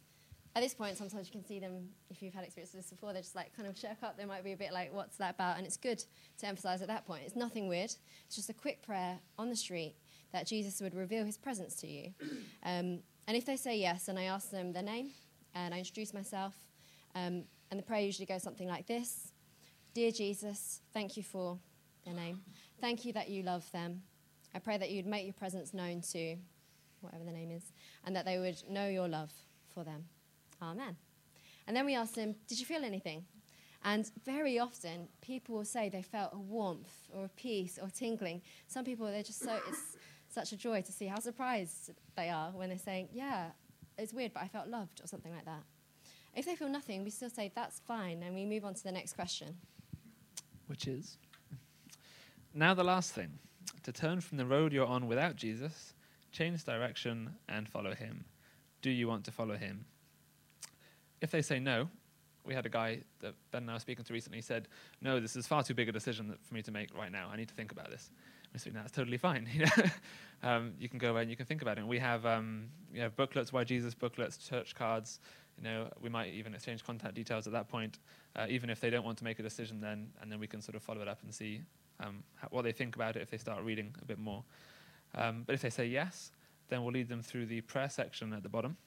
Speaker 6: At this point, sometimes you can see them, if you've had experience with this before, they're just like kind of shirk up. They might be a bit like, what's that about? And it's good to emphasize at that point. It's nothing weird. It's just a quick prayer on the street that Jesus would reveal his presence to you. Um, and if they say yes, and I ask them their name, and I introduce myself, um, and the prayer usually goes something like this Dear Jesus, thank you for their name. Thank you that you love them. I pray that you'd make your presence known to whatever the name is, and that they would know your love for them. Amen. And then we ask them, Did you feel anything? And very often, people will say they felt a warmth or a peace or tingling. Some people, they're just so, it's such a joy to see how surprised they are when they're saying, Yeah, it's weird, but I felt loved, or something like that. If they feel nothing, we still say, That's fine, and we move on to the next question.
Speaker 5: Which is? Now, the last thing to turn from the road you're on without Jesus, change direction, and follow him. Do you want to follow him? If they say no, we had a guy that Ben and I were speaking to recently said, No, this is far too big a decision for me to make right now. I need to think about this. We said, That's totally fine. um, you can go away and you can think about it. And we have, um, we have booklets, Why Jesus booklets, church cards. You know, we might even exchange contact details at that point, uh, even if they don't want to make a decision then, and then we can sort of follow it up and see um, how, what they think about it if they start reading a bit more. Um, but if they say yes, Then we'll lead them through the prayer section at the bottom,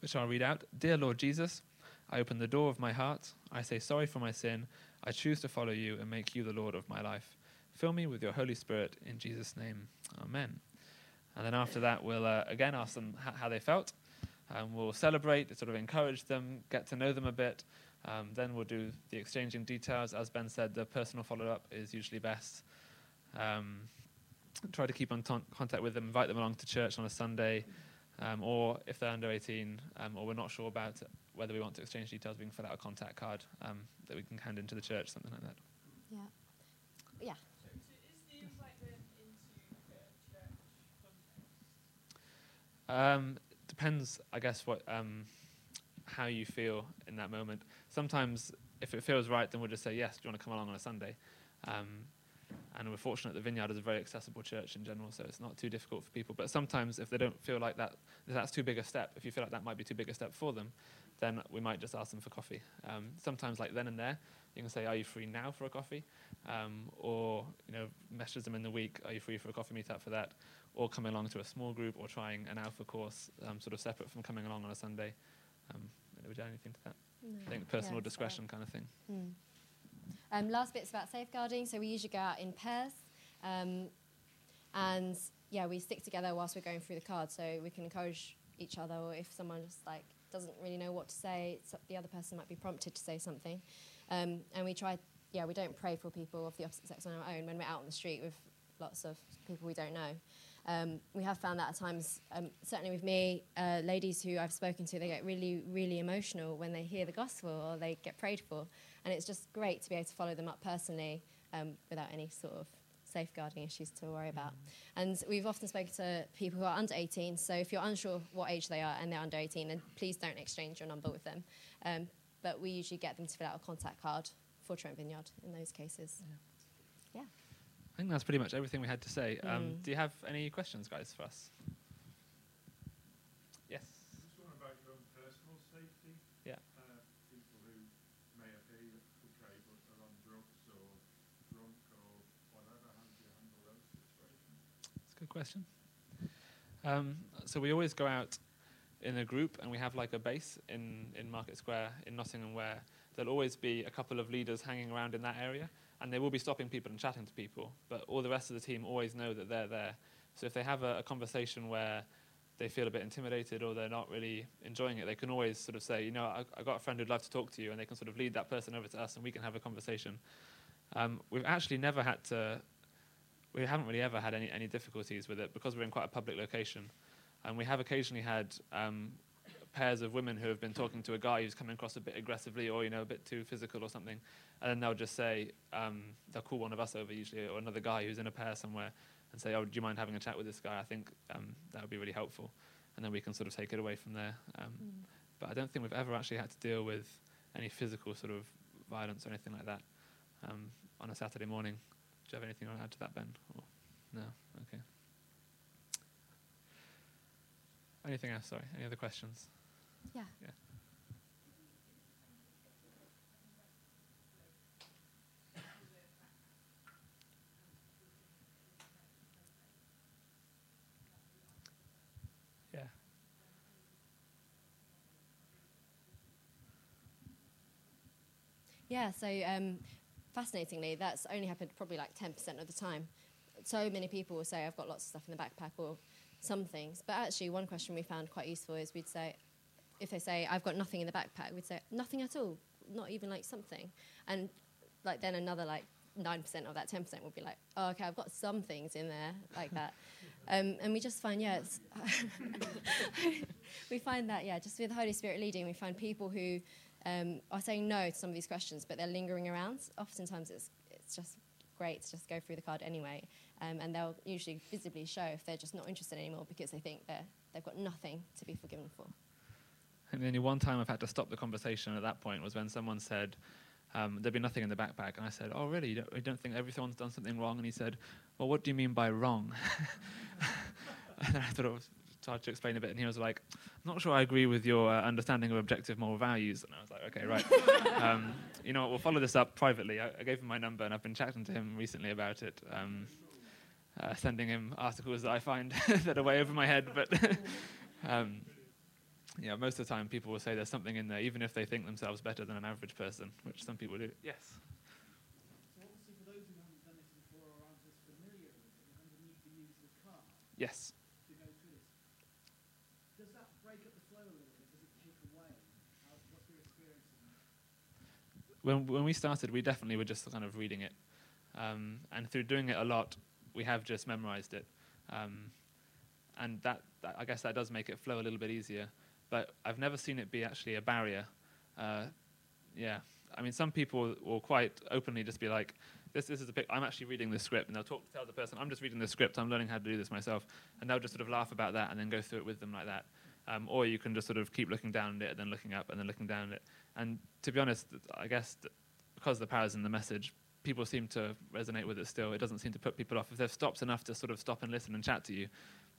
Speaker 5: which I'll read out. Dear Lord Jesus, I open the door of my heart. I say sorry for my sin. I choose to follow you and make you the Lord of my life. Fill me with your Holy Spirit in Jesus' name. Amen. And then after that, we'll uh, again ask them how they felt. Um, we'll celebrate, sort of encourage them, get to know them a bit. Um, then we'll do the exchanging details. As Ben said, the personal follow up is usually best. Um, try to keep on contact with them, invite them along to church on a Sunday, um, or if they're under 18 um, or we're not sure about whether we want to exchange details, we can fill out a contact card um, that we can hand into the church, something like that.
Speaker 6: Yeah. Yeah.
Speaker 7: So, so is the invite then into a church context?
Speaker 5: Um, depends, I guess, what um, how you feel in that moment. Sometimes, if it feels right, then we'll just say yes. Do you want to come along on a Sunday? Um, and we're fortunate the Vineyard is a very accessible church in general, so it's not too difficult for people. But sometimes, if they don't feel like that, if that's too big a step. If you feel like that might be too big a step for them, then we might just ask them for coffee. Um, sometimes, like then and there, you can say, "Are you free now for a coffee?" Um, or you know, message them in the week, "Are you free for a coffee meetup for that?" Or coming along to a small group, or trying an alpha course, um, sort of separate from coming along on a Sunday. Um, would you add anything to that?
Speaker 6: No.
Speaker 5: I think personal
Speaker 6: Yeah,
Speaker 5: discretion
Speaker 6: so-
Speaker 5: kind of thing.
Speaker 6: Hmm. Um, last bit's about safeguarding. So we usually go out in pairs, um, and yeah, we stick together whilst we're going through the cards, so we can encourage each other. Or if someone just like doesn't really know what to say, the other person might be prompted to say something. Um, and we try, yeah, we don't pray for people of the opposite sex on our own when we're out on the street with lots of people we don't know. Um, we have found that at times, um, certainly with me, uh, ladies who I've spoken to, they get really, really emotional when they hear the gospel or they get prayed for. And it's just great to be able to follow them up personally um, without any sort of safeguarding issues to worry about. And we've often spoken to people who are under 18, so if you're unsure what age they are and they're under 18, then please don't exchange your number with them. Um, but we usually get them to fill out a contact card for Trent Vineyard in those cases. Yeah.
Speaker 5: I think that's pretty much everything we had to say. Um,
Speaker 6: Mm.
Speaker 5: Do you have any questions, guys, for us? Yes.
Speaker 8: Just one about your own personal safety.
Speaker 5: Yeah.
Speaker 8: Uh, people who may appear okay but are on drugs or drunk or whatever, how do you handle those situations?
Speaker 5: That's a good question. Um, so we always go out in a group, and we have like a base in, in Market Square in Nottingham where there'll always be a couple of leaders hanging around in that area, and they will be stopping people and chatting to people. But all the rest of the team always know that they're there. So if they have a, a conversation where they feel a bit intimidated or they're not really enjoying it, they can always sort of say, you know, I, I got a friend who'd love to talk to you, and they can sort of lead that person over to us, and we can have a conversation. Um, we've actually never had to we haven't really ever had any, any difficulties with it because we're in quite a public location. And we have occasionally had um, pairs of women who have been talking to a guy who's coming across a bit aggressively or you know a bit too physical or something, and then they'll just say um, they'll call one of us over usually or another guy who's in a pair somewhere and say, "Oh, do you mind having a chat with this guy? I think um, that would be really helpful," and then we can sort of take it away from there. Um, But I don't think we've ever actually had to deal with any physical sort of violence or anything like that um, on a Saturday morning. Do you have anything you want to add to that, Ben? Or no? Okay. Anything else? Sorry. Any other questions?
Speaker 6: Yeah.
Speaker 5: Yeah. Yeah.
Speaker 6: Yeah, so um, fascinatingly, that's only happened probably like 10% of the time. So many people will say, I've got lots of stuff in the backpack or some things. But actually, one question we found quite useful is we'd say, if they say, I've got nothing in the backpack, we'd say, nothing at all, not even like something. And like then another like 9% of that 10% would be like, oh, okay, I've got some things in there like that. Um, and we just find, yeah, it's we find that, yeah, just with the Holy Spirit leading, we find people who um, are saying no to some of these questions, but they're lingering around. Oftentimes, it's it's just great to just go through the card anyway, um, and they'll usually visibly show if they're just not interested anymore because they think they're they've got nothing to be forgiven for.
Speaker 5: And the only one time I've had to stop the conversation at that point was when someone said, um, there'd be nothing in the backpack. And I said, oh, really? You don't, you don't think everyone's done something wrong? And he said, well, what do you mean by wrong? and I thought it was hard to explain a bit. And he was like, I'm not sure I agree with your uh, understanding of objective moral values. And I was like, okay, right. um, you know what? We'll follow this up privately. I, I gave him my number and I've been chatting to him recently about it. Um, uh, sending him articles that I find that are way over my head. But yeah, most of the time people will say there's something in there, even if they think themselves better than an average person, which some people do. Yes.
Speaker 9: So obviously for those who haven't done it before or aren't as familiar with it, you're going to need to use the card
Speaker 5: Yes.
Speaker 9: to go through this. Does that break up the flow a little bit? Does it chip away? How, what's your experience
Speaker 5: when when we started, we definitely were just kind of reading it, um, and through doing it a lot, we have just memorized it, um, and that, that I guess that does make it flow a little bit easier. But I've never seen it be actually a barrier. Uh, yeah, I mean, some people will quite openly just be like, "This, this is a pic. I'm actually reading this script," and they'll talk to tell the person, "I'm just reading this script. I'm learning how to do this myself," and they'll just sort of laugh about that and then go through it with them like that. Um, or you can just sort of keep looking down at it and then looking up and then looking down at it. And to be honest, I guess because the power's in the message, people seem to resonate with it still. It doesn't seem to put people off. If they've stopped enough to sort of stop and listen and chat to you,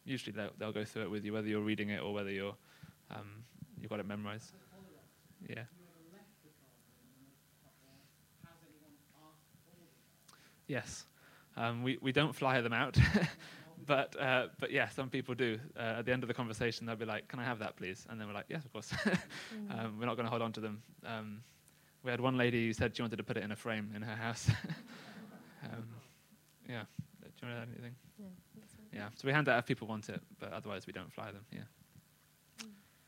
Speaker 5: usually they'll, they'll go through it with you, whether you're reading it or whether you're um, you've got it memorized. Yeah.
Speaker 9: Have you ever left the card then? Or has anyone asked for the card?
Speaker 5: Yes. Um, we, we don't flyer them out, but uh, but yeah, some people do. Uh, at the end of the conversation, they'll be like, "Can I have that, please?" And then we're like, "Yes, of course." um, we're not going to hold on to them. Um, we had one lady who said she wanted to put it in a frame in her house. um, yeah. Do you want to add anything?
Speaker 6: Yeah.
Speaker 5: Yeah. So we hand that if people want it, but otherwise we don't fly them. Yeah.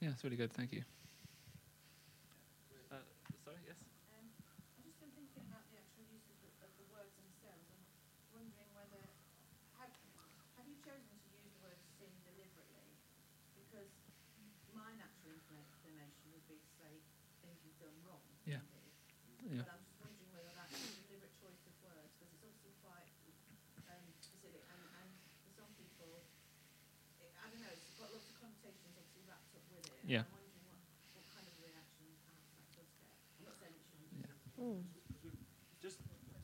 Speaker 5: Yeah,
Speaker 10: it's
Speaker 5: really good. Thank you. Uh, sorry. Yes.
Speaker 7: Um, I've just been thinking about the actual use of the, of the words themselves. I'm wondering whether have, have you chosen to use the word sin deliberately? Because my natural inclination would be to say things you've done wrong.
Speaker 5: Yeah.
Speaker 7: maybe.
Speaker 5: Yeah.
Speaker 7: But I'm just wondering whether that's a deliberate choice of words because it's obviously quite um, specific and, and for some people, it, I don't know, it's got lots of connotations obviously wrapped up with it. and
Speaker 5: Yeah.
Speaker 7: I'm wondering what, what kind of reaction perhaps that does get. I'm not saying it shouldn't.
Speaker 6: Mm.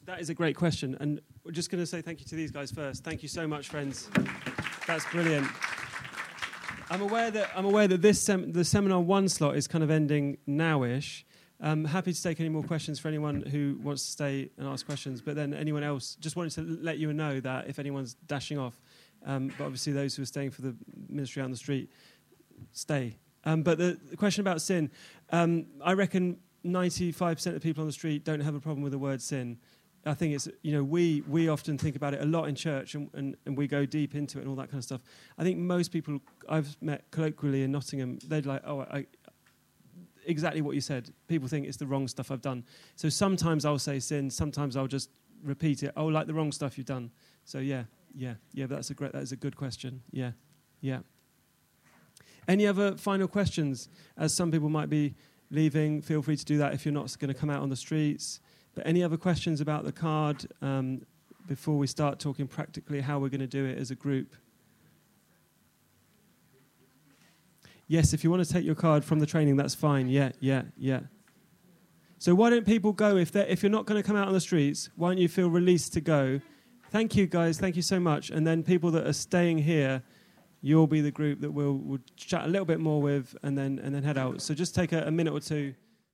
Speaker 1: That is a great question. And we're just going to say thank you to these guys first. Thank you so much, friends. That's brilliant. I'm aware that I'm aware that this sem- the seminar one slot is kind of ending nowish. I'm happy to take any more questions for anyone who wants to stay and ask questions. But then anyone else, just wanted to let you know that if anyone's dashing off, um, but obviously those who are staying for the ministry on the street, stay. Um, but the, the question about sin, um, I reckon 95% of people on the street don't have a problem with the word sin. I think it's, you know, we, we often think about it a lot in church and, and, and we go deep into it and all that kind of stuff. I think most people I've met colloquially in Nottingham, they're like, oh, I, exactly what you said. People think it's the wrong stuff I've done. So sometimes I'll say sin, sometimes I'll just repeat it. Oh, like the wrong stuff you've done. So yeah, yeah, yeah. That's a great. That is a good question. Yeah, yeah. Any other final questions? As some people might be leaving, feel free to do that if you're not going to come out on the streets. But any other questions about the card um, before we start talking practically how we're going to do it as a group? Yes, if you want to take your card from the training, that's fine. Yeah, yeah, yeah. So why don't people go if they if you're not going to come out on the streets? Why don't you feel released to go? Thank you, guys. Thank you so much. And then people that are staying here, you'll be the group that we'll, we'll chat a little bit more with, and then and then head out. So just take a, a minute or two.